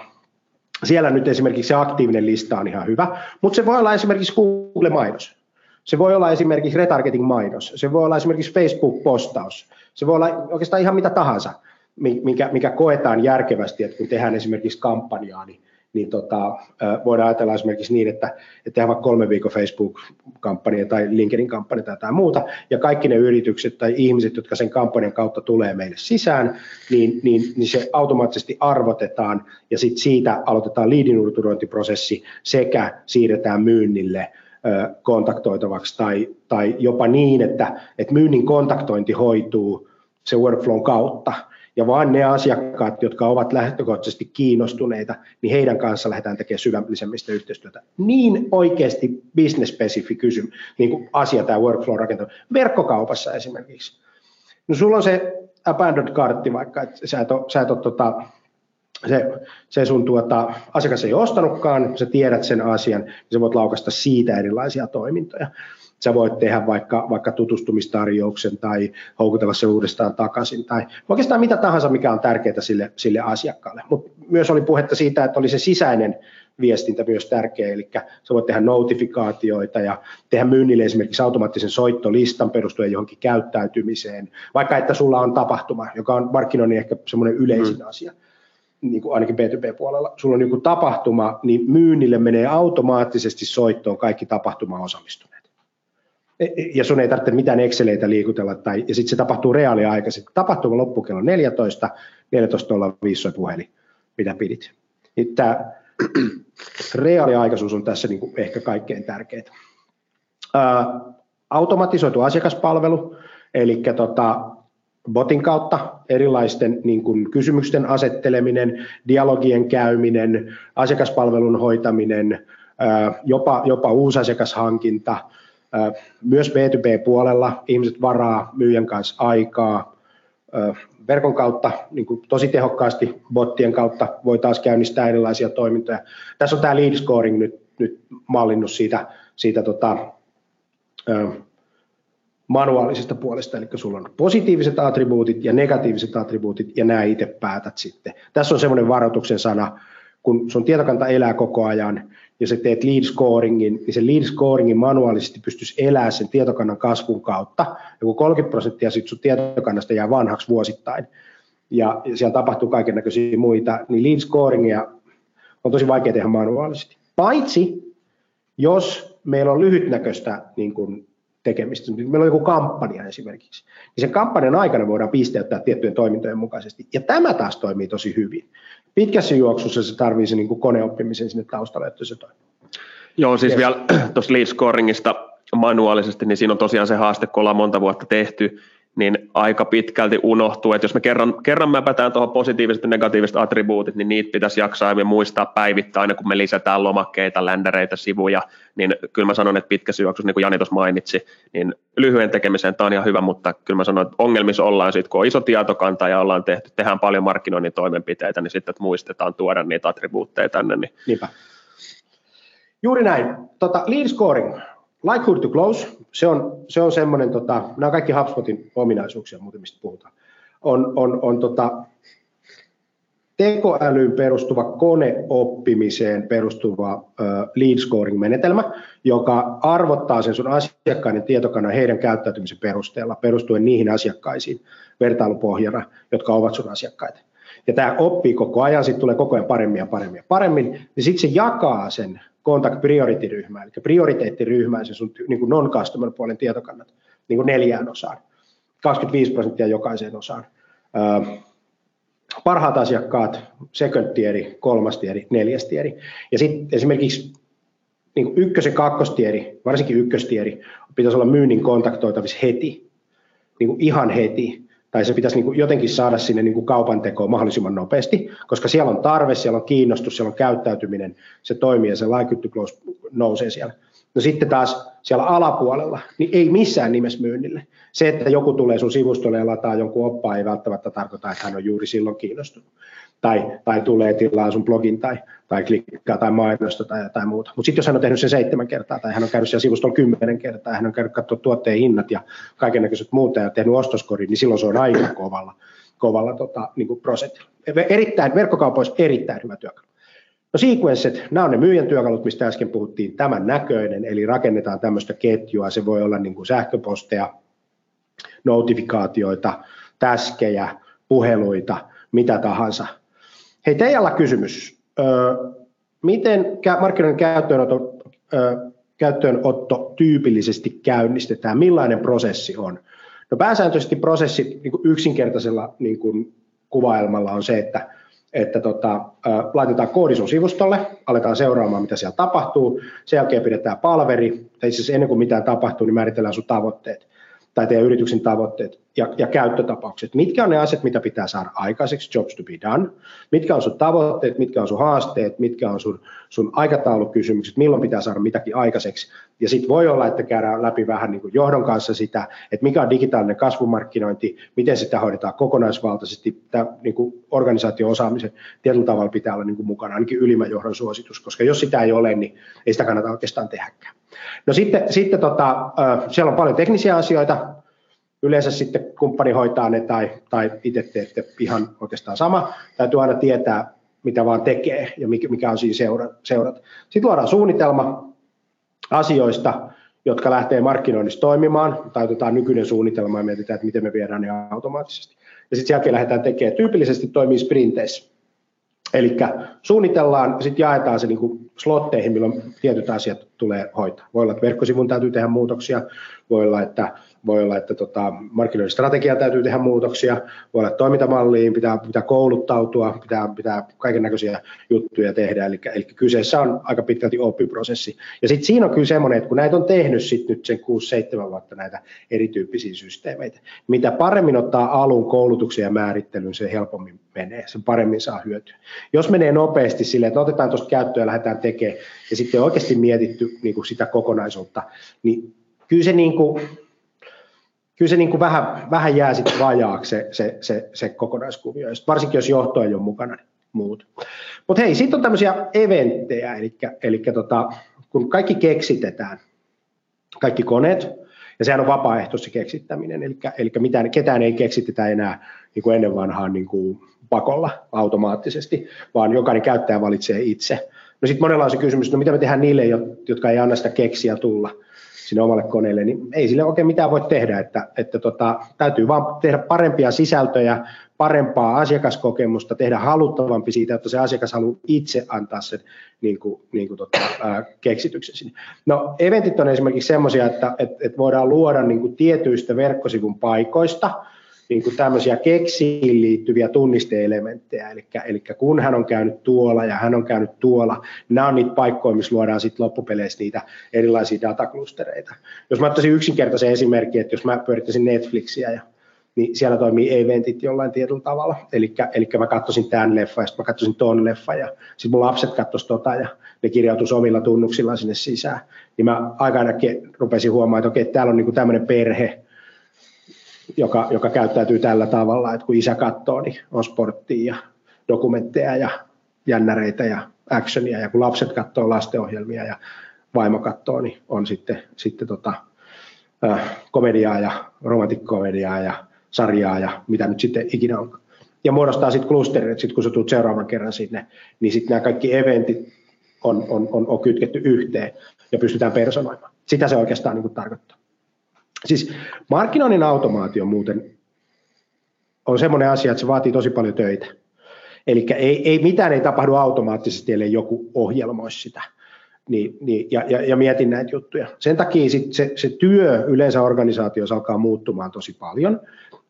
siellä nyt esimerkiksi se aktiivinen lista on ihan hyvä, mutta se voi olla esimerkiksi Google-mainos. Se voi olla esimerkiksi retargeting-mainos. Se voi olla esimerkiksi Facebook-postaus. Se voi olla oikeastaan ihan mitä tahansa, mikä, mikä koetaan järkevästi, että kun tehdään esimerkiksi kampanjaa, niin niin tota, voidaan ajatella esimerkiksi niin, että, että tehdään vaikka kolme viikon Facebook-kampanja tai LinkedIn-kampanja tai jotain muuta, ja kaikki ne yritykset tai ihmiset, jotka sen kampanjan kautta tulee meille sisään, niin, niin, niin se automaattisesti arvotetaan, ja sitten siitä aloitetaan liidinurturointiprosessi sekä siirretään myynnille kontaktoitavaksi tai, tai jopa niin, että, että myynnin kontaktointi hoituu se workflown kautta, ja vaan ne asiakkaat, jotka ovat lähtökohtaisesti kiinnostuneita, niin heidän kanssa lähdetään tekemään syvällisemmistä yhteistyötä. Niin oikeasti business-spesifi kysymys, niin kuin asia tämä workflow rakentaminen. Verkkokaupassa esimerkiksi. No sulla on se abandoned kartti vaikka, että sä et ole, sä et ole tota, se, se sun tuota, asiakas ei ostanutkaan, sä tiedät sen asian, niin sä voit laukasta siitä erilaisia toimintoja. Sä voit tehdä vaikka, vaikka tutustumistarjouksen tai houkutella se uudestaan takaisin tai oikeastaan mitä tahansa, mikä on tärkeää sille, sille asiakkaalle. Mutta myös oli puhetta siitä, että oli se sisäinen viestintä myös tärkeä, eli sä voit tehdä notifikaatioita ja tehdä myynnille esimerkiksi automaattisen soittolistan perustuen johonkin käyttäytymiseen, vaikka että sulla on tapahtuma, joka on markkinoinnin ehkä semmoinen yleisin mm. asia niin kuin ainakin B2B-puolella, sulla on niin tapahtuma, niin myynnille menee automaattisesti soittoon kaikki tapahtuma osallistuneet. E, e, ja sun ei tarvitse mitään Exceleitä liikutella, tai, ja sitten se tapahtuu reaaliaikaisesti. Tapahtuma loppuu kello 14, 14.05 soi puhelin, mitä pidit. Niin tämä reaaliaikaisuus on tässä niin kuin ehkä kaikkein tärkeintä. Ää, automatisoitu asiakaspalvelu, eli tota, botin kautta erilaisten niin kuin kysymysten asetteleminen, dialogien käyminen, asiakaspalvelun hoitaminen, jopa, jopa uusasiakashankinta, myös B2B-puolella ihmiset varaa myyjän kanssa aikaa, verkon kautta niin kuin tosi tehokkaasti bottien kautta voi taas käynnistää erilaisia toimintoja. Tässä on tämä lead scoring nyt, nyt mallinnut siitä, siitä tota, manuaalisesta puolesta, eli sulla on positiiviset attribuutit ja negatiiviset attribuutit, ja nämä itse päätät sitten. Tässä on semmoinen varoituksen sana, kun sun tietokanta elää koko ajan, ja sä teet lead scoringin, niin se lead scoringin manuaalisesti pystyisi elämään sen tietokannan kasvun kautta, ja kun 30 prosenttia sit sun tietokannasta jää vanhaksi vuosittain, ja siellä tapahtuu kaiken näköisiä muita, niin lead scoringia on tosi vaikea tehdä manuaalisesti. Paitsi jos meillä on lyhytnäköistä niin kuin tekemistä. Meillä on joku kampanja esimerkiksi. Niin sen kampanjan aikana voidaan pisteyttää tiettyjen toimintojen mukaisesti. Ja tämä taas toimii tosi hyvin. Pitkässä juoksussa se tarvii se niin kuin koneoppimisen sinne taustalle, että se toimii. Joo, siis yes. vielä tuosta lead scoringista manuaalisesti, niin siinä on tosiaan se haaste, kun ollaan monta vuotta tehty, niin aika pitkälti unohtuu, että jos me kerran, kerran mäpätään tuohon positiiviset ja negatiiviset attribuutit, niin niitä pitäisi jaksaa ja muistaa päivittää aina, kun me lisätään lomakkeita, ländereitä, sivuja, niin kyllä mä sanon, että pitkä juoksussa, niin kuin Jani tuossa mainitsi, niin lyhyen tekemiseen tämä on ihan hyvä, mutta kyllä mä sanon, että ongelmissa ollaan sitten, kun on iso tietokanta ja ollaan tehty, tehdään paljon markkinoinnin toimenpiteitä, niin sitten, että muistetaan tuoda niitä attribuutteja tänne. Niin. Niinpä. Juuri näin. Tota, lead scoring, Likelihood to close, se on, se on semmoinen, tota, nämä on kaikki HubSpotin ominaisuuksia muuten, mistä puhutaan, on, on, on tota, tekoälyyn perustuva koneoppimiseen perustuva uh, lead scoring menetelmä, joka arvottaa sen sun asiakkaiden tietokannan heidän käyttäytymisen perusteella perustuen niihin asiakkaisiin vertailupohjana, jotka ovat sun asiakkaita. Ja tämä oppii koko ajan, sitten tulee koko ajan paremmin ja paremmin ja paremmin, niin sitten se jakaa sen contact priority-ryhmään, eli prioriteettiryhmään, se sun niin kuin non-customer puolen tietokannat, niin kuin neljään osaan, 25 prosenttia jokaiseen osaan. parhaat asiakkaat, second tieri, kolmas tieri, neljäs tieri. Ja sitten esimerkiksi niin kuin ykkös- ja kakkostieri, varsinkin ykköstieri, pitäisi olla myynnin kontaktoitavissa heti, niin kuin ihan heti tai se pitäisi niin kuin jotenkin saada sinne niin kuin kaupan tekoon mahdollisimman nopeasti, koska siellä on tarve, siellä on kiinnostus, siellä on käyttäytyminen, se toimii ja se like close nousee siellä. No sitten taas siellä alapuolella, niin ei missään nimessä myynnille. Se, että joku tulee sun sivustolle ja lataa jonkun oppaa, ei välttämättä tarkoita, että hän on juuri silloin kiinnostunut tai, tai tulee tilaa sun blogin tai, tai klikkaa tai mainosta tai jotain muuta. Mutta sitten jos hän on tehnyt sen seitsemän kertaa tai hän on käynyt siellä sivustolla kymmenen kertaa hän on käynyt katsoa tuotteen hinnat ja kaiken näköiset muuta ja tehnyt ostoskorin, niin silloin se on aika kovalla, kovalla tota, niin kuin prosentilla. Erittäin, verkkokaupoissa erittäin hyvä työkalu. No sequencet, nämä on ne myyjän työkalut, mistä äsken puhuttiin, tämän näköinen, eli rakennetaan tämmöistä ketjua, se voi olla niin kuin sähköposteja, notifikaatioita, täskejä, puheluita, mitä tahansa, Hei, teijällä kysymys. miten markkinoinnin käyttöönotto, käyttöönotto tyypillisesti käynnistetään? Millainen prosessi on? No pääsääntöisesti prosessi niin kuin yksinkertaisella niin kuin kuvailmalla on se, että, että tota, laitetaan koodi sun sivustolle, aletaan seuraamaan, mitä siellä tapahtuu. Sen jälkeen pidetään palveri, tai siis ennen kuin mitään tapahtuu, niin määritellään sun tavoitteet tai teidän yrityksen tavoitteet ja, ja käyttötapaukset. Mitkä on ne asiat, mitä pitää saada aikaiseksi, jobs to be done, mitkä on sun tavoitteet, mitkä on sun haasteet, mitkä on sun, sun aikataulukysymykset, milloin pitää saada mitäkin aikaiseksi. Ja sitten voi olla, että käydään läpi vähän niin kuin johdon kanssa sitä, että mikä on digitaalinen kasvumarkkinointi, miten sitä hoidetaan kokonaisvaltaisesti. Tämä niin kuin organisaatio-osaamisen tietyllä tavalla pitää olla niin kuin mukana, ainakin ylimmän johdon suositus, koska jos sitä ei ole, niin ei sitä kannata oikeastaan tehdäkään. No sitten, sitten tota, siellä on paljon teknisiä asioita, yleensä sitten kumppani hoitaa ne tai, tai itse teette ihan oikeastaan sama. Täytyy aina tietää, mitä vaan tekee ja mikä on siinä seura, seurat. Sitten luodaan suunnitelma asioista, jotka lähtee markkinoinnissa toimimaan, tai otetaan nykyinen suunnitelma ja mietitään, että miten me viedään ne automaattisesti. Ja sitten sen jälkeen lähdetään tekemään, tyypillisesti toimii sprinteissä. Eli suunnitellaan, sitten jaetaan se niin slotteihin, milloin tietyt asiat tulee hoitaa. Voi olla, että verkkosivun täytyy tehdä muutoksia, voi olla, että voi olla, että tota, markkinoiden strategia täytyy tehdä muutoksia, voi olla, toimintamalliin pitää, pitää kouluttautua, pitää, pitää kaiken näköisiä juttuja tehdä, eli, eli kyseessä on aika pitkälti oppiprosessi. Ja sitten siinä on kyllä semmoinen, että kun näitä on tehnyt sit nyt sen 6-7 vuotta näitä erityyppisiä systeemeitä, mitä paremmin ottaa alun koulutuksen ja määrittelyn, se helpommin menee, sen paremmin saa hyötyä. Jos menee nopeasti silleen, että otetaan tuosta käyttöön ja lähdetään tekemään, ja sitten oikeasti mietitty niin kuin sitä kokonaisuutta, niin kyllä se niin kuin, kyllä se niin kuin vähän, vähän jää sitten vajaaksi se, se, se, se kokonaiskuvio, varsinkin jos johto ei ole mukana, niin muut. Mutta hei, sitten on tämmöisiä eventtejä, eli, eli tota, kun kaikki keksitetään, kaikki koneet, ja sehän on vapaaehtoista keksittäminen, eli, eli mitään, ketään ei keksitetä enää niin kuin ennen vanhaan niin kuin pakolla automaattisesti, vaan jokainen käyttäjä valitsee itse. No sitten monella on se kysymys, no mitä me tehdään niille, jotka ei anna sitä keksiä tulla sinne omalle koneelle, niin ei sille oikein mitään voi tehdä, että, että tota, täytyy vaan tehdä parempia sisältöjä, parempaa asiakaskokemusta, tehdä haluttavampi siitä, että se asiakas haluaa itse antaa sen niin kuin, niin kuin tota, ää, keksityksen sinne. No eventit on esimerkiksi semmoisia, että, että, että voidaan luoda niin kuin tietyistä verkkosivun paikoista, niin kuin tämmöisiä keksiin liittyviä tunnisteelementtejä, eli, eli kun hän on käynyt tuolla ja hän on käynyt tuolla, nämä on niitä paikkoja, missä luodaan sitten loppupeleissä niitä erilaisia dataklustereita. Jos mä ottaisin yksinkertaisen esimerkin, että jos mä pyörittäisin Netflixiä ja niin siellä toimii eventit jollain tietyllä tavalla. Eli, mä katsoisin tämän leffa ja sitten mä katsoisin ton leffa ja sitten mun lapset katsoisivat tota ja ne kirjautuisi omilla tunnuksilla sinne sisään. Niin mä aika rupesin huomaamaan, että okei, täällä on niinku tämmöinen perhe, joka, joka käyttäytyy tällä tavalla, että kun isä katsoo, niin on sporttia ja dokumentteja ja jännäreitä ja actionia, ja kun lapset katsoo lastenohjelmia ja vaimo katsoo, niin on sitten, sitten tota, äh, komediaa ja romantikkomediaa ja sarjaa ja mitä nyt sitten ikinä on. Ja muodostaa sitten klusterin, että sitten kun sä tulet seuraavan kerran sinne, niin sitten nämä kaikki eventit on, on, on, on kytketty yhteen ja pystytään personoimaan. Sitä se oikeastaan niin tarkoittaa. Siis markkinoinnin automaatio muuten on semmoinen asia, että se vaatii tosi paljon töitä. Eli ei, ei, mitään ei tapahdu automaattisesti, ellei joku ohjelmoi sitä. Niin, niin, ja, ja, ja mietin näitä juttuja. Sen takia sit se, se työ yleensä organisaatiossa alkaa muuttumaan tosi paljon,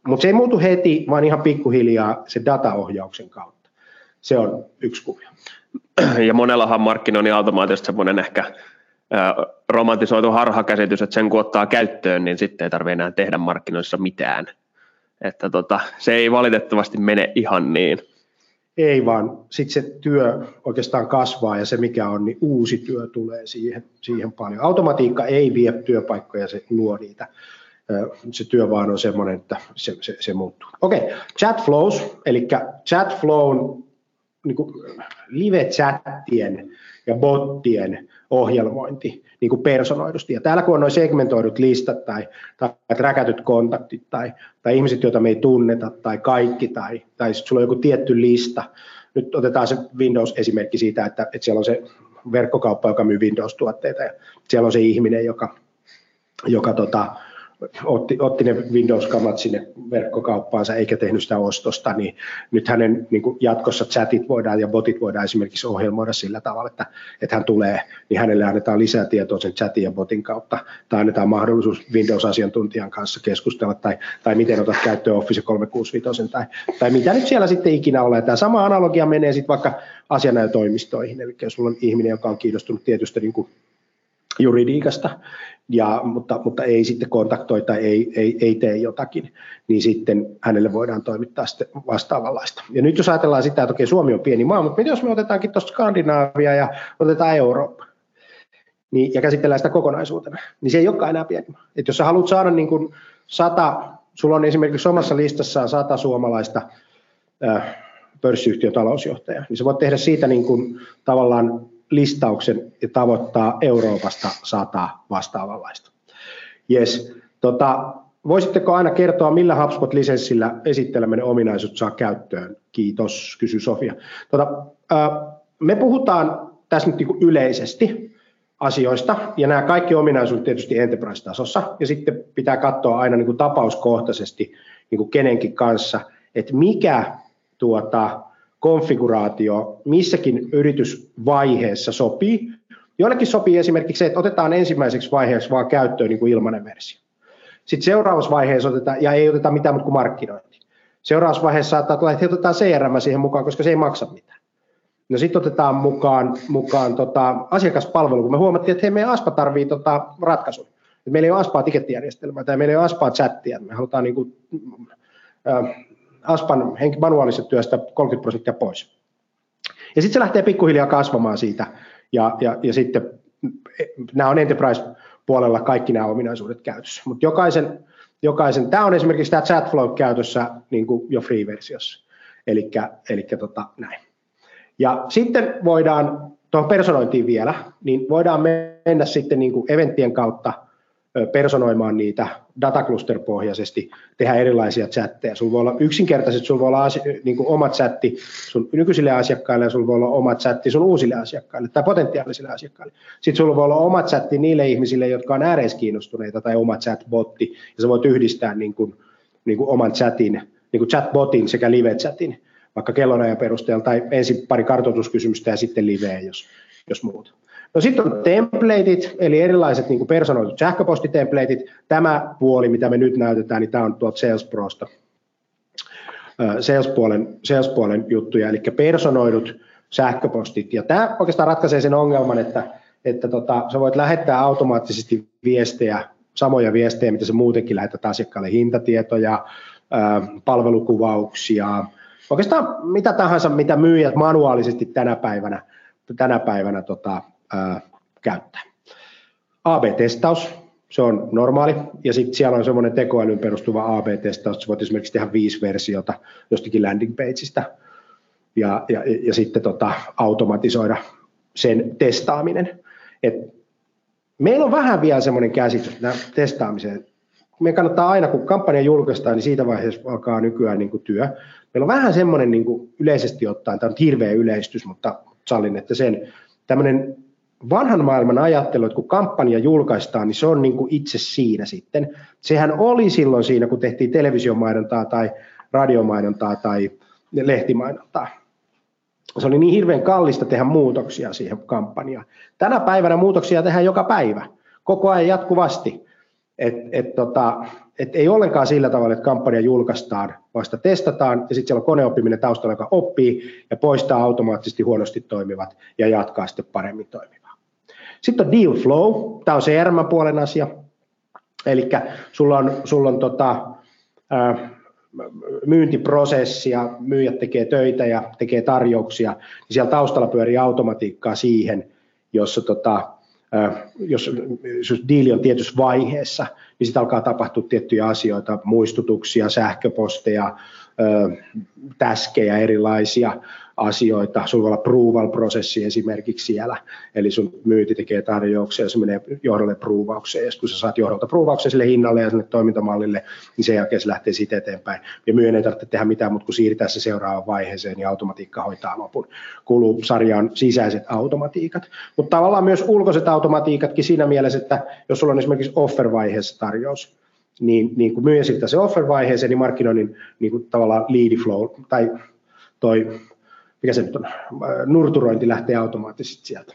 mutta se ei muutu heti, vaan ihan pikkuhiljaa se dataohjauksen kautta. Se on yksi kuvio. Ja monellahan markkinoinnin automaatiosta semmoinen ehkä romantisoitu harhakäsitys, että sen kun ottaa käyttöön, niin sitten ei tarvitse enää tehdä markkinoissa mitään. Että tota, se ei valitettavasti mene ihan niin. Ei vaan, sitten se työ oikeastaan kasvaa ja se mikä on, niin uusi työ tulee siihen, siihen paljon. Automatiikka ei vie työpaikkoja, se luo niitä. Se työ vaan on semmoinen, että se, se, se muuttuu. Okei, okay. chat flows, eli chat flown niin live-chattien ja bottien ohjelmointi niin kuin personoidusti. Ja täällä kun on noin segmentoidut listat tai, tai räkätyt kontaktit tai, tai ihmiset, joita me ei tunneta tai kaikki tai, tai sitten sulla on joku tietty lista. Nyt otetaan se Windows-esimerkki siitä, että, että siellä on se verkkokauppa, joka myy Windows-tuotteita ja siellä on se ihminen, joka, joka tota, otti, otti ne Windows-kamat sinne verkkokauppaansa eikä tehnyt sitä ostosta, niin nyt hänen niin kuin jatkossa chatit voidaan ja botit voidaan esimerkiksi ohjelmoida sillä tavalla, että, että hän tulee, niin hänelle annetaan lisää tietoa sen chatin ja botin kautta, tai annetaan mahdollisuus Windows-asiantuntijan kanssa keskustella, tai, tai miten otat käyttöön Office 365, tai, tai mitä nyt siellä sitten ikinä ole. Tämä sama analogia menee sitten vaikka asianajotoimistoihin, eli jos sulla on ihminen, joka on kiinnostunut tietystä niin kuin juridiikasta, ja, mutta, mutta ei sitten kontaktoi tai ei, ei, ei tee jotakin, niin sitten hänelle voidaan toimittaa sitten vastaavanlaista. Ja nyt jos ajatellaan sitä, että okei, Suomi on pieni maa, mutta mitä jos me otetaankin tuosta Skandinaavia ja otetaan Eurooppa niin, ja käsitellään sitä kokonaisuutena, niin se ei olekaan enää pieni maa. Et jos sä haluat saada niin kuin sata, sulla on esimerkiksi omassa listassaan sata suomalaista äh, talousjohtajaa, niin sä voit tehdä siitä niin kuin tavallaan listauksen ja tavoittaa Euroopasta sata vastaavanlaista. Yes. Tota, voisitteko aina kertoa, millä HubSpot-lisenssillä esittelemänne ominaisuudet saa käyttöön? Kiitos, kysy Sofia. Tota, me puhutaan tässä nyt niin yleisesti asioista, ja nämä kaikki ominaisuudet tietysti enterprise-tasossa, ja sitten pitää katsoa aina niin kuin tapauskohtaisesti niin kuin kenenkin kanssa, että mikä tuota, konfiguraatio missäkin yritysvaiheessa sopii. Joillekin sopii esimerkiksi se, että otetaan ensimmäiseksi vaiheeksi vaan käyttöön niin kuin ilmainen versio. Sitten seuraavassa vaiheessa otetaan, ja ei oteta mitään muuta kuin markkinointi. Seuraavassa vaiheessa saattaa tulla, että otetaan CRM siihen mukaan, koska se ei maksa mitään. No sitten otetaan mukaan, mukaan tota, asiakaspalvelu, kun me huomattiin, että hei, meidän ASPA tarvii tota, ratkaisun. Meillä ei ole ASPaa tikettijärjestelmää tai meillä ei ole ASPaa chattia. Me halutaan niin kuin, äh, ASPan manuaalisesta työstä 30 prosenttia pois. Ja sitten se lähtee pikkuhiljaa kasvamaan siitä. Ja, ja, ja sitten nämä on enterprise-puolella kaikki nämä ominaisuudet käytössä. Mutta jokaisen, jokaisen, tämä on esimerkiksi tämä chatflow käytössä niin kuin jo free-versiossa. Eli tota, näin. Ja sitten voidaan, tuohon personointiin vielä, niin voidaan mennä sitten niin kuin eventtien kautta personoimaan niitä datacluster-pohjaisesti, tehdä erilaisia chatteja. Sulla voi olla yksinkertaisesti, sulla voi olla asia, niin kuin oma chatti sun nykyisille asiakkaille ja sulla voi olla oma chatti sun uusille asiakkaille tai potentiaalisille asiakkaille. Sitten sulla voi olla oma chatti niille ihmisille, jotka on ääreiskiinnostuneita tai oma chatbotti ja sä voit yhdistää niin kuin, niin kuin oman chatin, niin kuin chatbotin sekä live-chatin vaikka kellonajan perusteella tai ensin pari kartoituskysymystä ja sitten liveä, jos, jos muuta. No sitten on templateit, eli erilaiset niin personoidut sähköpostitemplateit. Tämä puoli, mitä me nyt näytetään, niin tämä on tuolta Salesprosta, Salespuolen, Salespuolen juttuja, eli personoidut sähköpostit. Ja tämä oikeastaan ratkaisee sen ongelman, että, että tota, sä voit lähettää automaattisesti viestejä, samoja viestejä, mitä sä muutenkin lähetät asiakkaalle, hintatietoja, palvelukuvauksia, oikeastaan mitä tahansa, mitä myyjät manuaalisesti tänä päivänä, tänä päivänä tota, ää, käyttää. AB-testaus, se on normaali, ja sitten siellä on semmoinen tekoälyn perustuva AB-testaus, että voit esimerkiksi tehdä viisi versiota jostakin landing pageista, ja, ja, ja sitten tota, automatisoida sen testaaminen. Et meillä on vähän vielä semmoinen käsitys testaamiseen. Me kannattaa aina, kun kampanja julkaistaan, niin siitä vaiheessa alkaa nykyään niin kuin työ. Meillä on vähän semmoinen niin kuin yleisesti ottaen, tämä on hirveä yleistys, mutta sallin, että sen tämmöinen vanhan maailman ajattelu, että kun kampanja julkaistaan, niin se on niin kuin itse siinä sitten. Sehän oli silloin siinä, kun tehtiin televisiomainontaa tai radiomainontaa tai lehtimainontaa. Se oli niin hirveän kallista tehdä muutoksia siihen kampanjaan. Tänä päivänä muutoksia tehdään joka päivä, koko ajan jatkuvasti. Et, et tota, et ei ollenkaan sillä tavalla, että kampanja julkaistaan, vasta testataan ja sitten siellä on koneoppiminen taustalla, joka oppii ja poistaa automaattisesti huonosti toimivat ja jatkaa sitten paremmin toimivaa. Sitten on deal flow, tämä on CRM-puolen asia, eli sulla on, sulla on tota, myyntiprosessi ja myyjät tekee töitä ja tekee tarjouksia, niin siellä taustalla pyörii automatiikkaa siihen, jossa tota, jos, jos diili on tietyssä vaiheessa, niin sitten alkaa tapahtua tiettyjä asioita, muistutuksia, sähköposteja, täskejä erilaisia, asioita. Sulla voi olla approval-prosessi esimerkiksi siellä, eli sun myynti tekee tarjouksia ja se menee johdolle pruuvaukseen. Ja kun sä saat johdolta pruuvauksen sille hinnalle ja sinne toimintamallille, niin sen jälkeen se lähtee siitä eteenpäin. Ja myyn ei tarvitse tehdä mitään, mutta kun siirtää se seuraavaan vaiheeseen, niin automatiikka hoitaa lopun. Kuuluu sarjaan sisäiset automatiikat. Mutta tavallaan myös ulkoiset automatiikatkin siinä mielessä, että jos sulla on esimerkiksi offer-vaiheessa tarjous, niin, niin kun myyjä siirtää se offer-vaiheeseen, niin markkinoinnin niin kuin tavallaan lead flow tai toi mikä se nyt on, nurturointi lähtee automaattisesti sieltä.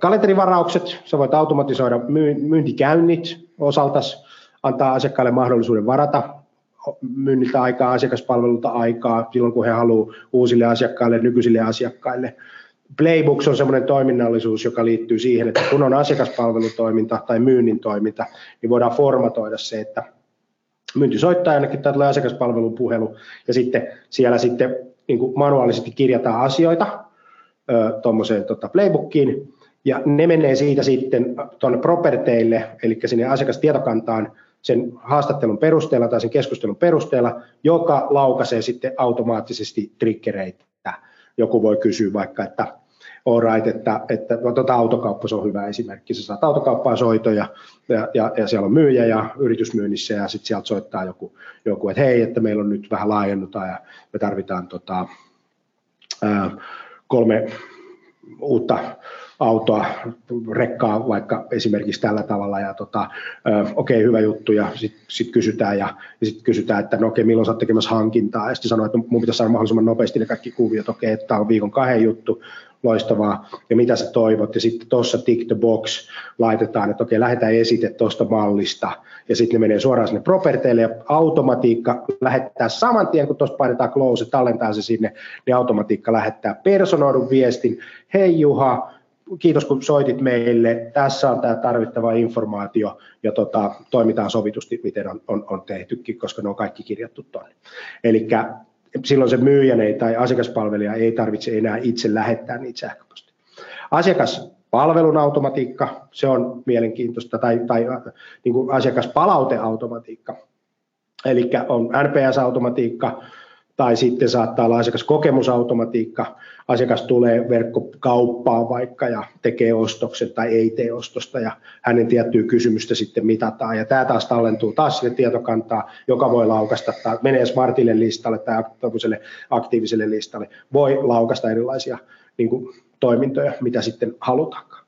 Kalenterivaraukset, sä voit automatisoida myyntikäynnit osaltas, antaa asiakkaille mahdollisuuden varata myynniltä aikaa, asiakaspalvelulta aikaa silloin, kun he haluavat uusille asiakkaille, nykyisille asiakkaille. Playbooks on sellainen toiminnallisuus, joka liittyy siihen, että kun on asiakaspalvelutoiminta tai myynnin toiminta, niin voidaan formatoida se, että myynti soittaa jonnekin tai tulee asiakaspalvelun puhelu ja sitten siellä sitten niin kuin manuaalisesti kirjataan asioita tuommoiseen tota playbookiin, ja ne menee siitä sitten tuonne properteille, eli sinne asiakastietokantaan sen haastattelun perusteella tai sen keskustelun perusteella, joka laukaisee sitten automaattisesti triggereitä. Joku voi kysyä vaikka, että right, että, että tuota autokauppa se on hyvä esimerkki. Sä saat autokauppaan soitoja ja, ja, ja siellä on myyjä ja yritysmyynnissä ja sitten sieltä soittaa joku, joku, että hei, että meillä on nyt vähän laajennuta ja me tarvitaan tota, ää, kolme uutta autoa, rekkaa vaikka esimerkiksi tällä tavalla ja tota, okei, okay, hyvä juttu ja sitten sit kysytään ja, ja sitten kysytään, että no okei, okay, milloin sä oot tekemässä hankintaa? Ja sitten sanoo, että mun pitäisi saada mahdollisimman nopeasti ne kaikki kuviot, okei, okay, että tämä on viikon kahden juttu, loistavaa, ja mitä sä toivot, ja sitten tuossa tick the box laitetaan, että okei, lähdetään esite tuosta mallista, ja sitten ne menee suoraan sinne properteille, ja automatiikka lähettää saman tien, kun tuossa painetaan close, tallentaa se sinne, niin automatiikka lähettää personoidun viestin, hei Juha, kiitos kun soitit meille, tässä on tämä tarvittava informaatio ja tota, toimitaan sovitusti, miten on, on, on tehtykin, koska ne on kaikki kirjattu tuonne. Eli silloin se myyjän ei, tai asiakaspalvelija ei tarvitse enää itse lähettää niitä sähköpostia. Asiakaspalvelun automatiikka, se on mielenkiintoista, tai, tai niin kuin asiakaspalauteautomatiikka, eli on NPS-automatiikka, tai sitten saattaa olla asiakaskokemusautomatiikka, asiakas tulee verkkokauppaan vaikka ja tekee ostoksen tai ei tee ostosta ja hänen tiettyä kysymystä sitten mitataan. Ja tämä taas tallentuu taas sinne tietokantaa, joka voi laukasta tai menee Smartille listalle tai aktiiviselle listalle, voi laukasta erilaisia niin kuin, toimintoja, mitä sitten halutaankaan.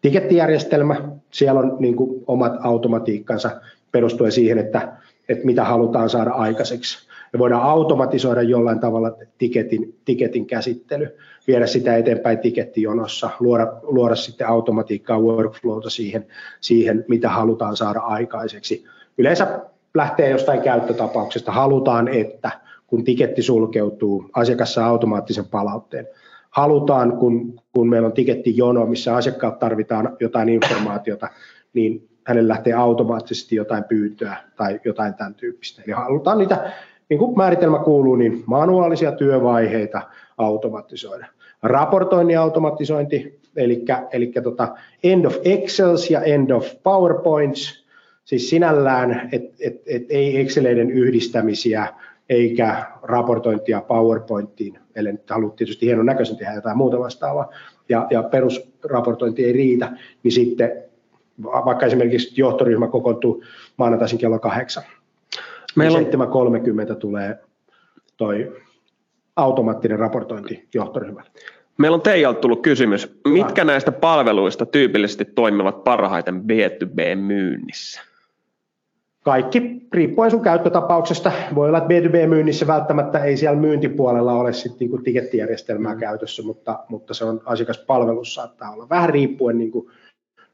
Tikettijärjestelmä, siellä on niin kuin, omat automatiikkansa perustuen siihen, että, että mitä halutaan saada aikaiseksi me voidaan automatisoida jollain tavalla tiketin, tiketin käsittely, viedä sitä eteenpäin tikettijonossa, luoda, luoda sitten automatiikkaa, workflowta siihen, siihen, mitä halutaan saada aikaiseksi. Yleensä lähtee jostain käyttötapauksesta. Halutaan, että kun tiketti sulkeutuu, asiakas saa automaattisen palautteen. Halutaan, kun, kun meillä on tikettijono, missä asiakkaat tarvitaan jotain informaatiota, niin hänelle lähtee automaattisesti jotain pyyntöä tai jotain tämän tyyppistä. Eli halutaan niitä niin kuin määritelmä kuuluu, niin manuaalisia työvaiheita automatisoida. Raportoinnin automatisointi, eli, eli tota end of Excels ja end of PowerPoints, siis sinällään, että et, et ei Exceleiden yhdistämisiä eikä raportointia PowerPointiin, ellei nyt halua tietysti hienon näköisen tehdä jotain muuta vastaavaa, ja, ja perusraportointi ei riitä, niin sitten vaikka esimerkiksi johtoryhmä kokoontuu maanantaisin kello kahdeksan, Meillä on... 7.30 tulee toi automaattinen raportointi johtoryhmälle. Meillä on Teijalta tullut kysymys. Mitkä näistä palveluista tyypillisesti toimivat parhaiten B2B-myynnissä? Kaikki, riippuen sun käyttötapauksesta. Voi olla, että B2B-myynnissä välttämättä ei siellä myyntipuolella ole sitten niinku tikettijärjestelmää mm. käytössä, mutta, mutta se on asiakaspalvelussa saattaa olla. Vähän riippuen niinku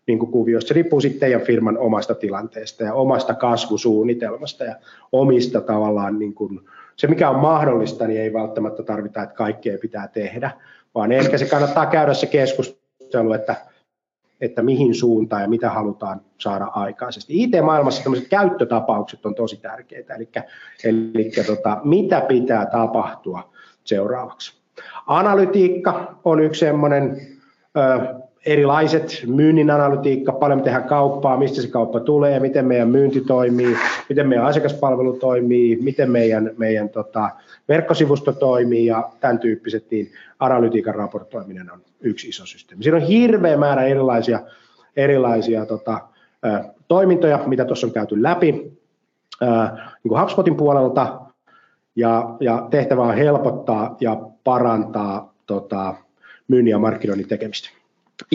niin kuin kuviosta. Se riippuu sitten teidän firman omasta tilanteesta ja omasta kasvusuunnitelmasta ja omista tavallaan, niin kuin, se mikä on mahdollista, niin ei välttämättä tarvita, että kaikkea pitää tehdä, vaan ehkä se kannattaa käydä se keskustelu, että, että mihin suuntaan ja mitä halutaan saada aikaisesti. IT-maailmassa tämmöiset käyttötapaukset on tosi tärkeitä, eli, eli tota, mitä pitää tapahtua seuraavaksi. Analytiikka on yksi semmoinen erilaiset myynnin analytiikka, paljon me tehdään kauppaa, mistä se kauppa tulee, miten meidän myynti toimii, miten meidän asiakaspalvelu toimii, miten meidän, meidän tota, verkkosivusto toimii ja tämän tyyppiset, niin analytiikan raportoiminen on yksi iso systeemi. Siinä on hirveä määrä erilaisia, erilaisia tota, toimintoja, mitä tuossa on käyty läpi niin kuin HubSpotin puolelta, ja, ja tehtävä on helpottaa ja parantaa tota, myynnin ja markkinoinnin tekemistä.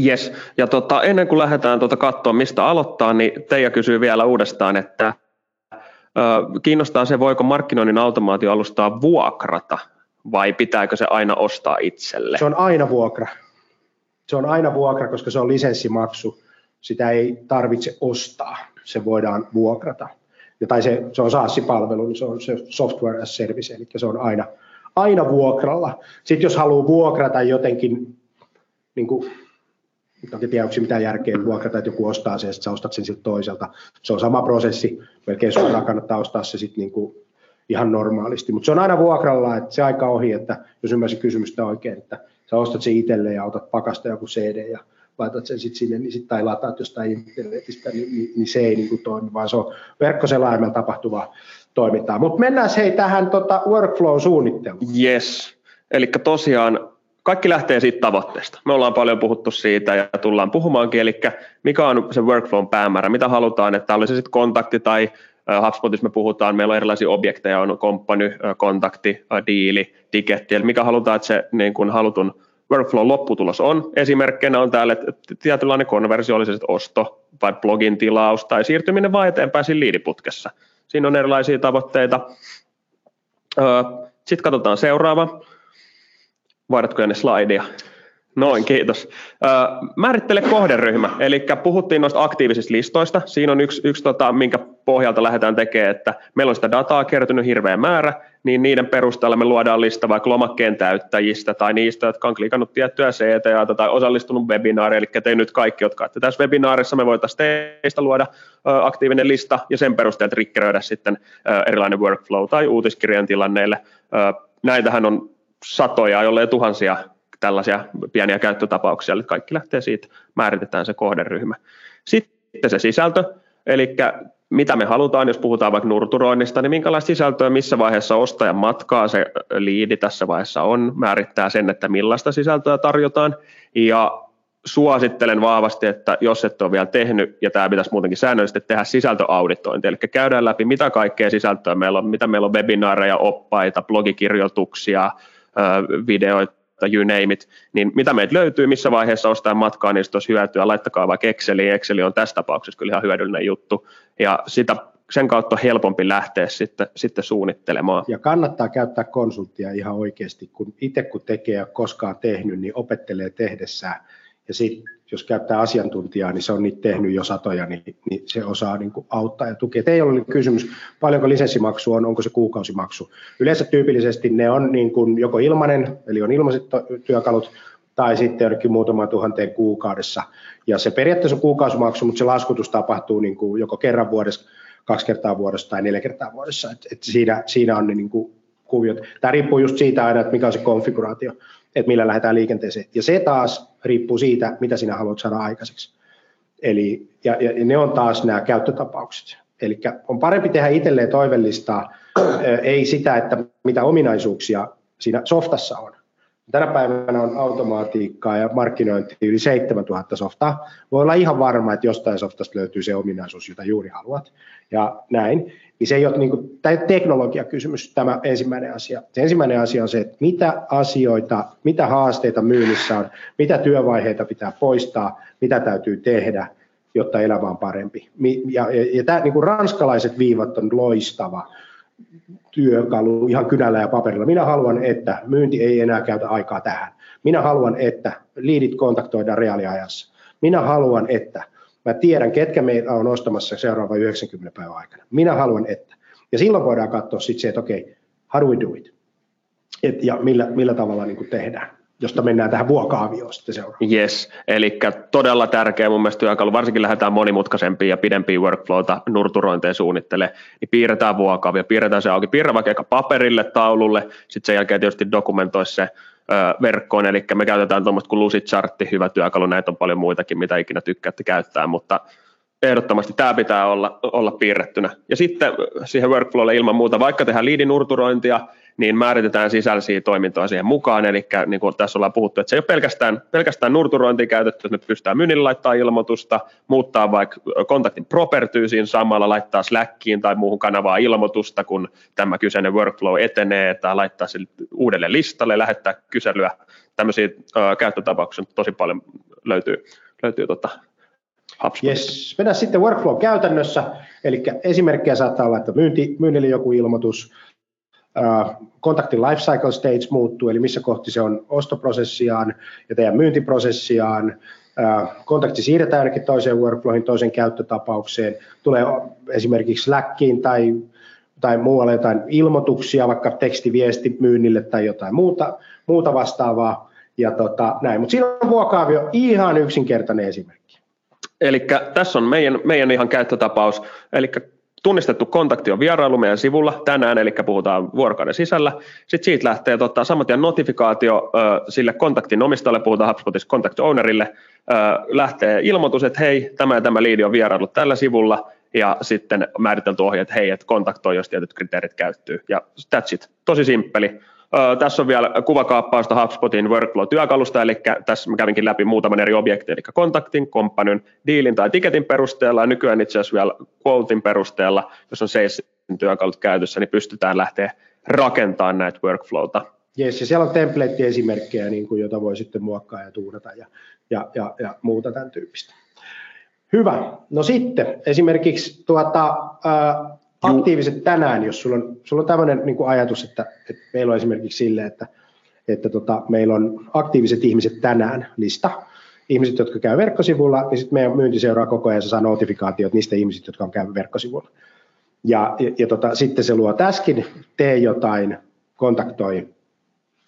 Yes, ja tota, ennen kuin lähdetään tota katsoa, mistä aloittaa, niin Teija kysyy vielä uudestaan, että ö, kiinnostaa se, voiko markkinoinnin automaatioalustaa vuokrata vai pitääkö se aina ostaa itselle? Se on aina vuokra. Se on aina vuokra, koska se on lisenssimaksu. Sitä ei tarvitse ostaa, se voidaan vuokrata. Ja, tai se, se on SaaS-palvelu, niin se on se software as service, eli se on aina, aina vuokralla. Sitten jos haluaa vuokrata jotenkin niin kuin Toki tiedä, onko mitään järkeä vuokrata, että joku ostaa sen, että sä ostat sen siltä toiselta. Se on sama prosessi, melkein suoraan kannattaa ostaa se sitten niinku ihan normaalisti. Mutta se on aina vuokralla, että se aika ohi, että jos ymmärsin kysymystä oikein, että sä ostat sen itselle ja otat pakasta joku CD ja laitat sen sitten sinne, niin sit, tai lataat jostain internetistä, niin, niin, niin se ei niinku toimi, vaan se on verkkoselaimella tapahtuvaa toimintaa. Mutta mennään hei tähän tota workflow-suunnitteluun. Yes, eli tosiaan kaikki lähtee siitä tavoitteesta. Me ollaan paljon puhuttu siitä ja tullaan puhumaankin, eli mikä on se workflown päämäärä, mitä halutaan, että olisi sitten kontakti tai HubSpotissa me puhutaan, meillä on erilaisia objekteja, on komppany, kontakti, diili, tiketti, eli mikä halutaan, että se niin kuin halutun workflow lopputulos on. Esimerkkinä on täällä että tietynlainen konversio, oli se osto tai blogin tilaus tai siirtyminen vaan eteenpäin siinä liidiputkessa. Siinä on erilaisia tavoitteita. Sitten katsotaan seuraava. Vaihdatko ne slaidia? Noin, kiitos. määrittele kohderyhmä, eli puhuttiin noista aktiivisista listoista. Siinä on yksi, yksi tota, minkä pohjalta lähdetään tekemään, että meillä on sitä dataa kertynyt hirveä määrä, niin niiden perusteella me luodaan lista vaikka lomakkeen täyttäjistä tai niistä, jotka on klikannut tiettyä CTA tai osallistunut webinaariin, eli te nyt kaikki, jotka olette tässä webinaarissa, me voitaisiin teistä luoda aktiivinen lista ja sen perusteella triggeröidä sitten erilainen workflow tai uutiskirjan tilanneille. Näitähän on satoja, jollei tuhansia tällaisia pieniä käyttötapauksia, eli kaikki lähtee siitä, määritetään se kohderyhmä. Sitten se sisältö, eli mitä me halutaan, jos puhutaan vaikka nurturoinnista, niin minkälaista sisältöä, missä vaiheessa ostajan matkaa se liidi tässä vaiheessa on, määrittää sen, että millaista sisältöä tarjotaan, ja suosittelen vahvasti, että jos et ole vielä tehnyt, ja tämä pitäisi muutenkin säännöllisesti tehdä sisältöauditointi, eli käydään läpi, mitä kaikkea sisältöä meillä on, mitä meillä on webinaareja, oppaita, blogikirjoituksia, videoita, you name it, niin mitä meitä löytyy, missä vaiheessa ostaa matkaa, niin olisi hyötyä, laittakaa vaikka Exceli, Exceli on tässä tapauksessa kyllä ihan hyödyllinen juttu, ja sitä sen kautta on helpompi lähteä sitten, sitten suunnittelemaan. Ja kannattaa käyttää konsulttia ihan oikeasti, kun itse kun tekee ja koskaan tehnyt, niin opettelee tehdessään, ja sitten jos käyttää asiantuntijaa, niin se on niitä tehnyt jo satoja, niin, niin se osaa niin kuin auttaa ja tukea. Teillä oli kysymys, paljonko lisenssimaksu on, onko se kuukausimaksu. Yleensä tyypillisesti ne on niin kuin joko ilmainen, eli on ilmaiset työkalut, tai sitten jonnekin muutaman tuhanteen kuukaudessa. Ja se periaatteessa on kuukausimaksu, mutta se laskutus tapahtuu niin kuin joko kerran vuodessa, kaksi kertaa vuodessa tai neljä kertaa vuodessa. Et, et siinä, siinä on ne niin kuin kuviot. Tämä riippuu just siitä aina, että mikä on se konfiguraatio että millä lähdetään liikenteeseen. Ja se taas riippuu siitä, mitä sinä haluat saada aikaiseksi. Eli, ja, ja ne on taas nämä käyttötapaukset. Eli on parempi tehdä itselleen toivellistaa, ei sitä, että mitä ominaisuuksia siinä softassa on. Tänä päivänä on automaatiikkaa ja markkinointi yli 7000 softaa. Voi olla ihan varma, että jostain softasta löytyy se ominaisuus, jota juuri haluat. Ja näin niin se ei ole niin kuin, tämä teknologiakysymys tämä ensimmäinen asia. Se ensimmäinen asia on se, että mitä asioita, mitä haasteita myynnissä on, mitä työvaiheita pitää poistaa, mitä täytyy tehdä, jotta elämä on parempi. Ja, ja, ja tämä, niin kuin ranskalaiset viivat on loistava työkalu ihan kynällä ja paperilla. Minä haluan, että myynti ei enää käytä aikaa tähän. Minä haluan, että liidit kontaktoidaan reaaliajassa. Minä haluan, että Mä tiedän, ketkä meitä on ostamassa seuraavan 90 päivän aikana. Minä haluan, että. Ja silloin voidaan katsoa sitten se, että okei, okay, how do we do it? Et, ja millä, millä tavalla niin tehdään josta mennään tähän vuokaavioon sitten seuraavaksi. Yes, eli todella tärkeä mun mielestä työkalu, varsinkin lähdetään monimutkaisempia ja pidempiä workflowta nurturointeen suunnittele, niin piirretään vuokaavio, piirretään se auki, piirrä vaikka paperille, taululle, sitten sen jälkeen tietysti dokumentoi se verkkoon, eli me käytetään tuommoista kuin Lucid Chartti, hyvä työkalu, näitä on paljon muitakin, mitä ikinä tykkäätte käyttää, mutta ehdottomasti tämä pitää olla, olla piirrettynä. Ja sitten siihen workflowlle ilman muuta, vaikka tehdään liidinurturointia, niin määritetään sisällisiä toimintoja siihen mukaan, eli niin kuin tässä ollaan puhuttu, että se ei ole pelkästään, pelkästään nurturointia käytetty, että me pystytään myynnille laittaa ilmoitusta, muuttaa vaikka kontaktin propertyysiin samalla, laittaa Slackiin tai muuhun kanavaan ilmoitusta, kun tämä kyseinen workflow etenee, tai laittaa sille uudelle listalle, lähettää kyselyä, tämmöisiä uh, käyttötapauksia tosi paljon löytyy, löytyy tota, Yes. Mennään sitten workflow käytännössä, eli esimerkkejä saattaa olla, että myynti, myynnille joku ilmoitus, kontaktin lifecycle stage muuttuu, eli missä kohti se on ostoprosessiaan ja teidän myyntiprosessiaan, kontakti siirretään jonnekin toiseen workflowin, toiseen käyttötapaukseen, tulee esimerkiksi Slackiin tai, tai muualle jotain ilmoituksia, vaikka tekstiviesti myynnille tai jotain muuta, muuta vastaavaa, ja tota, näin. Mutta siinä on vuokaavio ihan yksinkertainen esimerkki. Eli tässä on meidän, meidän ihan käyttötapaus, eli tunnistettu kontakti on vierailu meidän sivulla tänään, eli puhutaan vuorokauden sisällä. Sitten siitä lähtee tota, saman tien notifikaatio ö, sille kontaktin omistajalle, puhutaan HubSpotissa contact ownerille, ö, lähtee ilmoitus, että hei, tämä ja tämä liidi on vierailut tällä sivulla, ja sitten määritelty ohje, että hei, että kontaktoi, jos tietyt kriteerit käyttyy. Ja that's it. Tosi simppeli. Tässä on vielä kuvakaappausta HubSpotin workflow-työkalusta, eli tässä mä kävinkin läpi muutaman eri objektin, eli kontaktin, komppanyn, diilin tai tiketin perusteella, ja nykyään itse asiassa vielä quotein perusteella, jos on Salesin työkalut käytössä, niin pystytään lähteä rakentamaan näitä workflowta. Yes, ja siellä on template-esimerkkejä, niin kuin, jota voi sitten muokkaa ja tuudata ja, ja, ja, ja muuta tämän tyyppistä. Hyvä. No sitten esimerkiksi tuota, ää, aktiiviset tänään, jos sulla on, sulla on tämmöinen niin kuin ajatus, että, että meillä on esimerkiksi sille, että, että tota, meillä on aktiiviset ihmiset tänään lista, ihmiset, jotka käy verkkosivulla, niin sitten meidän myynti seuraa koko ajan, saa notifikaatiot niistä ihmisistä, jotka on käynyt verkkosivulla. Ja, ja, ja tota, sitten se luo täskin, tee jotain, kontaktoi,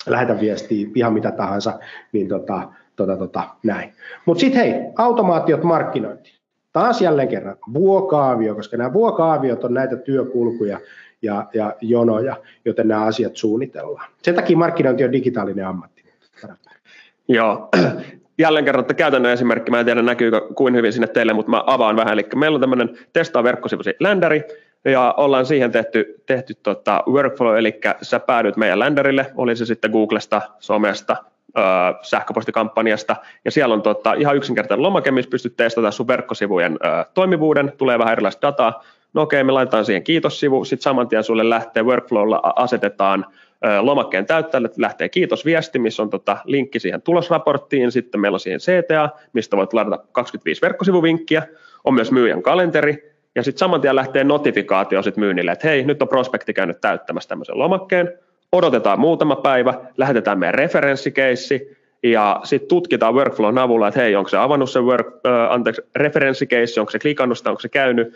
lähetä viestiä, ihan mitä tahansa, niin tota, tota, tota, näin. Mutta sitten hei, automaatiot markkinointi. Taas jälleen kerran vuokaavio, koska nämä vuokaaviot on näitä työkulkuja ja, ja jonoja, joten nämä asiat suunnitellaan. Sen takia markkinointi on digitaalinen ammatti. Joo, jälleen kerran että käytännön esimerkki, mä en tiedä näkyykö kuin hyvin sinne teille, mutta mä avaan vähän. Eli meillä on tämmöinen testaa verkkosivusi ländäri, ja ollaan siihen tehty, tehty tota workflow, eli sä päädyt meidän länderille, oli se sitten Googlesta, somesta, sähköpostikampanjasta, ja siellä on tota, ihan yksinkertainen lomake, missä pystyt testaamaan sun verkkosivujen ö, toimivuuden, tulee vähän erilaista dataa, no okei, me laitetaan siihen kiitossivu, sitten saman tien sulle lähtee workflowlla asetetaan ö, lomakkeen täyttäjälle, lähtee kiitosviesti, missä on tota, linkki siihen tulosraporttiin, sitten meillä on siihen CTA, mistä voit ladata 25 verkkosivuvinkkiä, on myös myyjän kalenteri, ja sitten saman tien lähtee notifikaatio sit myynnille, että hei, nyt on prospekti käynyt täyttämässä tämmöisen lomakkeen, odotetaan muutama päivä, lähetetään meidän referenssikeissi, ja sitten tutkitaan workflown avulla, että hei, onko se avannut se work, äh, anteeksi, referenssikeissi, onko se klikannut sitä, onko se käynyt,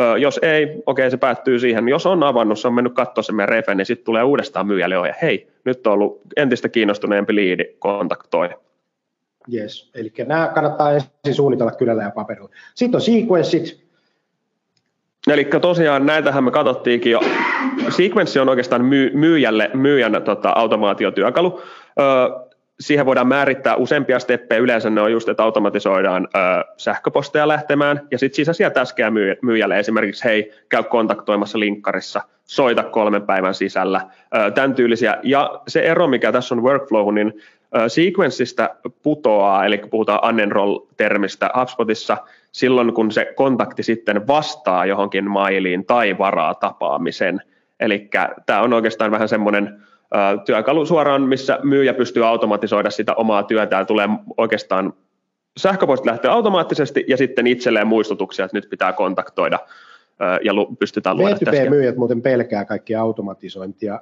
äh, jos ei, okei, okay, se päättyy siihen. Jos on avannut, se on mennyt katsoa se meidän refe, niin sitten tulee uudestaan myyjälle ohje, hei, nyt on ollut entistä kiinnostuneempi liidi, kontaktoi. Yes, eli nämä kannattaa ensin suunnitella kylällä ja paperilla. Sitten on sequenssit, Eli tosiaan näitähän me katsottiinkin jo. Sequence on oikeastaan myy, myyjälle, myyjän tota, automaatiotyökalu. Ö, siihen voidaan määrittää useampia steppejä. Yleensä ne on just, että automatisoidaan ö, sähköposteja lähtemään ja sitten sisäisiä täskejä myy, myyjälle. Esimerkiksi hei, käy kontaktoimassa linkkarissa, soita kolmen päivän sisällä, ö, tämän tyylisiä. Ja se ero, mikä tässä on workflow, niin sequenceista putoaa, eli puhutaan unenroll-termistä HubSpotissa, silloin kun se kontakti sitten vastaa johonkin mailiin tai varaa tapaamisen. Eli tämä on oikeastaan vähän semmoinen työkalu suoraan, missä myyjä pystyy automatisoida sitä omaa työtään, tulee oikeastaan sähköposti lähtee automaattisesti ja sitten itselleen muistutuksia, että nyt pitää kontaktoida ja pystytään luoda B2B-myyjät muuten pelkää kaikkia automatisointia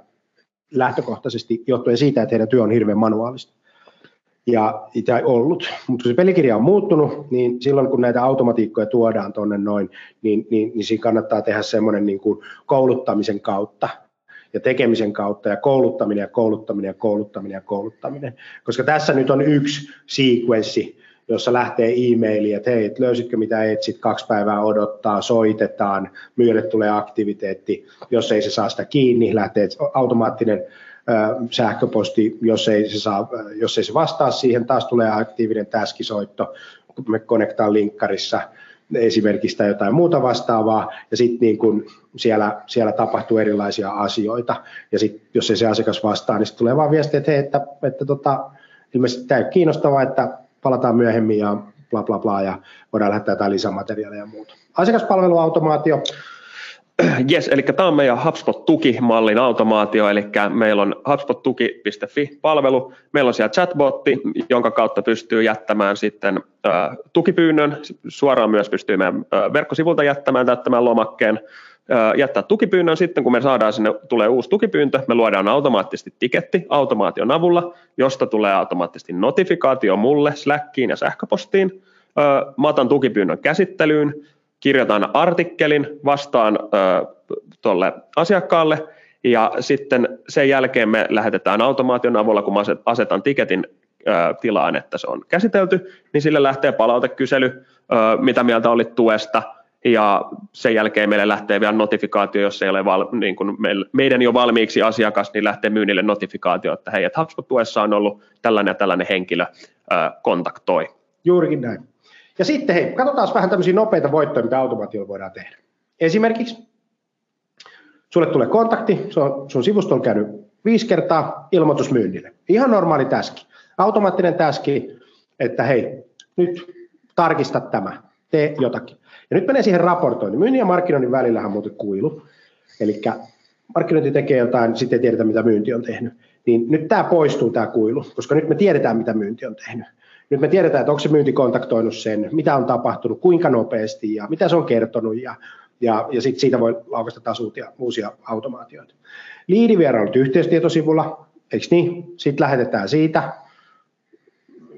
lähtökohtaisesti johtuen siitä, että heidän työ on hirveän manuaalista ja tai ollut. Mutta se pelikirja on muuttunut, niin silloin kun näitä automatiikkoja tuodaan tuonne noin, niin, niin, niin siinä kannattaa tehdä semmoinen niin kuin kouluttamisen kautta ja tekemisen kautta ja kouluttaminen ja kouluttaminen ja kouluttaminen ja kouluttaminen. Koska tässä nyt on yksi sequenssi, jossa lähtee e-maili, että hei, löysitkö mitä etsit, kaksi päivää odottaa, soitetaan, myyjälle tulee aktiviteetti, jos ei se saa sitä kiinni, lähtee automaattinen sähköposti, jos ei, se saa, jos ei se vastaa siihen, taas tulee aktiivinen täskisoitto, me konektaan linkkarissa esimerkiksi tai jotain muuta vastaavaa, ja sitten niin kun siellä, siellä tapahtuu erilaisia asioita, ja sitten jos ei se asiakas vastaa, niin tulee vaan viesti, että hei, että, että tota, ilmeisesti tämä ei kiinnostavaa, että palataan myöhemmin ja bla bla bla, ja voidaan lähettää jotain lisämateriaalia ja muuta. Asiakaspalveluautomaatio, Yes, eli tämä on meidän HubSpot-tukimallin automaatio, eli meillä on hubspottuki.fi-palvelu, meillä on siellä chatbotti, jonka kautta pystyy jättämään sitten äh, tukipyynnön, suoraan myös pystyy meidän äh, verkkosivulta jättämään, täyttämään lomakkeen, jättää tukipyynnön sitten, kun me saadaan sinne, tulee uusi tukipyyntö, me luodaan automaattisesti tiketti automaation avulla, josta tulee automaattisesti notifikaatio mulle Slackiin ja sähköpostiin, äh, mä otan tukipyynnön käsittelyyn, kirjoitan artikkelin vastaan tuolle asiakkaalle ja sitten sen jälkeen me lähetetään automaation avulla, kun mä asetan tiketin tilaan, että se on käsitelty, niin sille lähtee palautekysely, mitä mieltä olit tuesta, ja sen jälkeen meille lähtee vielä notifikaatio, jos ei ole val, niin kuin meidän jo valmiiksi asiakas, niin lähtee myynnille notifikaatio, että hei, että HubSpot-tuessa on ollut tällainen ja tällainen henkilö kontaktoi. Juurikin näin. Ja sitten hei, katsotaan vähän tämmöisiä nopeita voittoja, mitä automaatiolla voidaan tehdä. Esimerkiksi sulle tulee kontakti, on sun sivustolla käynyt viisi kertaa ilmoitus myynnille. Ihan normaali täski. Automaattinen täski, että hei, nyt tarkista tämä, tee jotakin. Ja nyt menee siihen raportointiin. Myynnin ja markkinoinnin välillähän on muuten kuilu. Eli markkinointi tekee jotain, sitten ei tiedetä, mitä myynti on tehnyt. Niin nyt tämä poistuu, tämä kuilu, koska nyt me tiedetään, mitä myynti on tehnyt. Nyt me tiedetään, että onko se myynti kontaktoinut sen, mitä on tapahtunut, kuinka nopeasti ja mitä se on kertonut ja, ja, ja sit siitä voi laukaista taas uusia, uusia automaatioita. Liidivierailut yhteystietosivulla, eikö niin? Sitten lähetetään siitä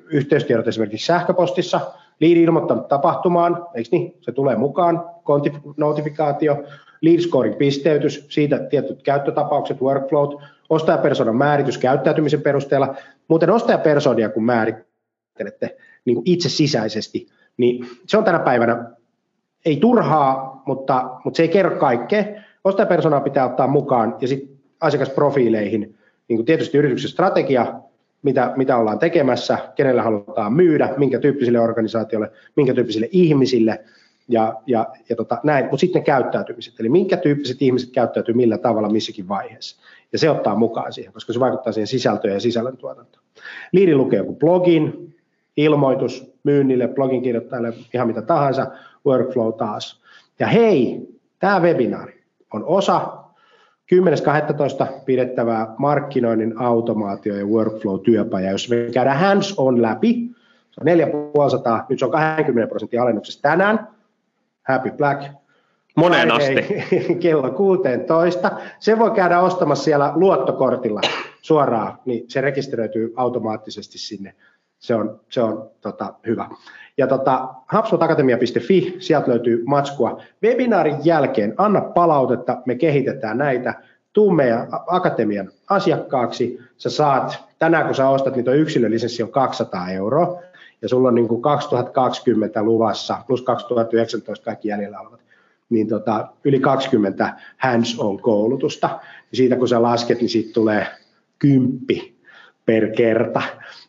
yhteystiedot esimerkiksi sähköpostissa, liidi ilmoittanut tapahtumaan, eikö niin? Se tulee mukaan, notifikaatio, lead scoring pisteytys, siitä tietyt käyttötapaukset, workflowt, ostajapersonan määritys käyttäytymisen perusteella. Muuten ostajapersonia kun määrittelette niin kuin itse sisäisesti, niin se on tänä päivänä ei turhaa, mutta, mutta se ei kerro kaikkea. Ostajapersonaa pitää ottaa mukaan ja sitten asiakasprofiileihin, niin kuin tietysti yrityksen strategia, mitä, mitä ollaan tekemässä, kenelle halutaan myydä, minkä tyyppisille organisaatioille, minkä tyyppisille ihmisille ja, ja, ja tota, näin, mutta sitten käyttäytymiset, eli minkä tyyppiset ihmiset käyttäytyy millä tavalla missäkin vaiheessa. Ja se ottaa mukaan siihen, koska se vaikuttaa siihen sisältöön ja sisällöntuotantoon. Liidi lukee joku blogin, ilmoitus myynnille, blogin kirjoittajalle, ihan mitä tahansa, workflow taas. Ja hei, tämä webinaari on osa 10.12. pidettävää markkinoinnin automaatio- ja workflow-työpaja, jos me käydään hands-on läpi, se on 450, nyt se on 20 prosenttia alennuksessa tänään, Happy Black, Moneen asti. kello 16. Se voi käydä ostamassa siellä luottokortilla suoraan, niin se rekisteröityy automaattisesti sinne. Se on, se on tota, hyvä. Ja tota, hubspotakatemia.fi, sieltä löytyy matskua. Webinaarin jälkeen anna palautetta, me kehitetään näitä. Tuu meidän akatemian asiakkaaksi. Sä saat, tänään kun sä ostat, niin tuo yksilölisenssi on 200 euroa. Ja sulla on niin kuin 2020 luvassa, plus 2019 kaikki jäljellä olevat, niin tota, yli 20 hands-on koulutusta. Ja siitä kun sä lasket, niin siitä tulee kymppi per kerta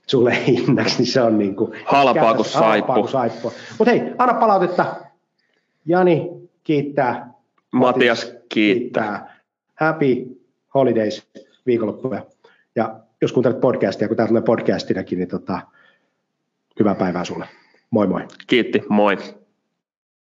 sulle hinnaksi, niin se on niin kuin, halpaa kuin saippu. saippu. Mutta hei, anna palautetta. Jani kiittää. Matias kiittää. kiittää. Happy holidays viikonloppuja. Ja jos kuuntelet podcastia, kun tämä tulee podcastinakin, niin tota, hyvää päivää sulle. Moi moi. Kiitti, moi.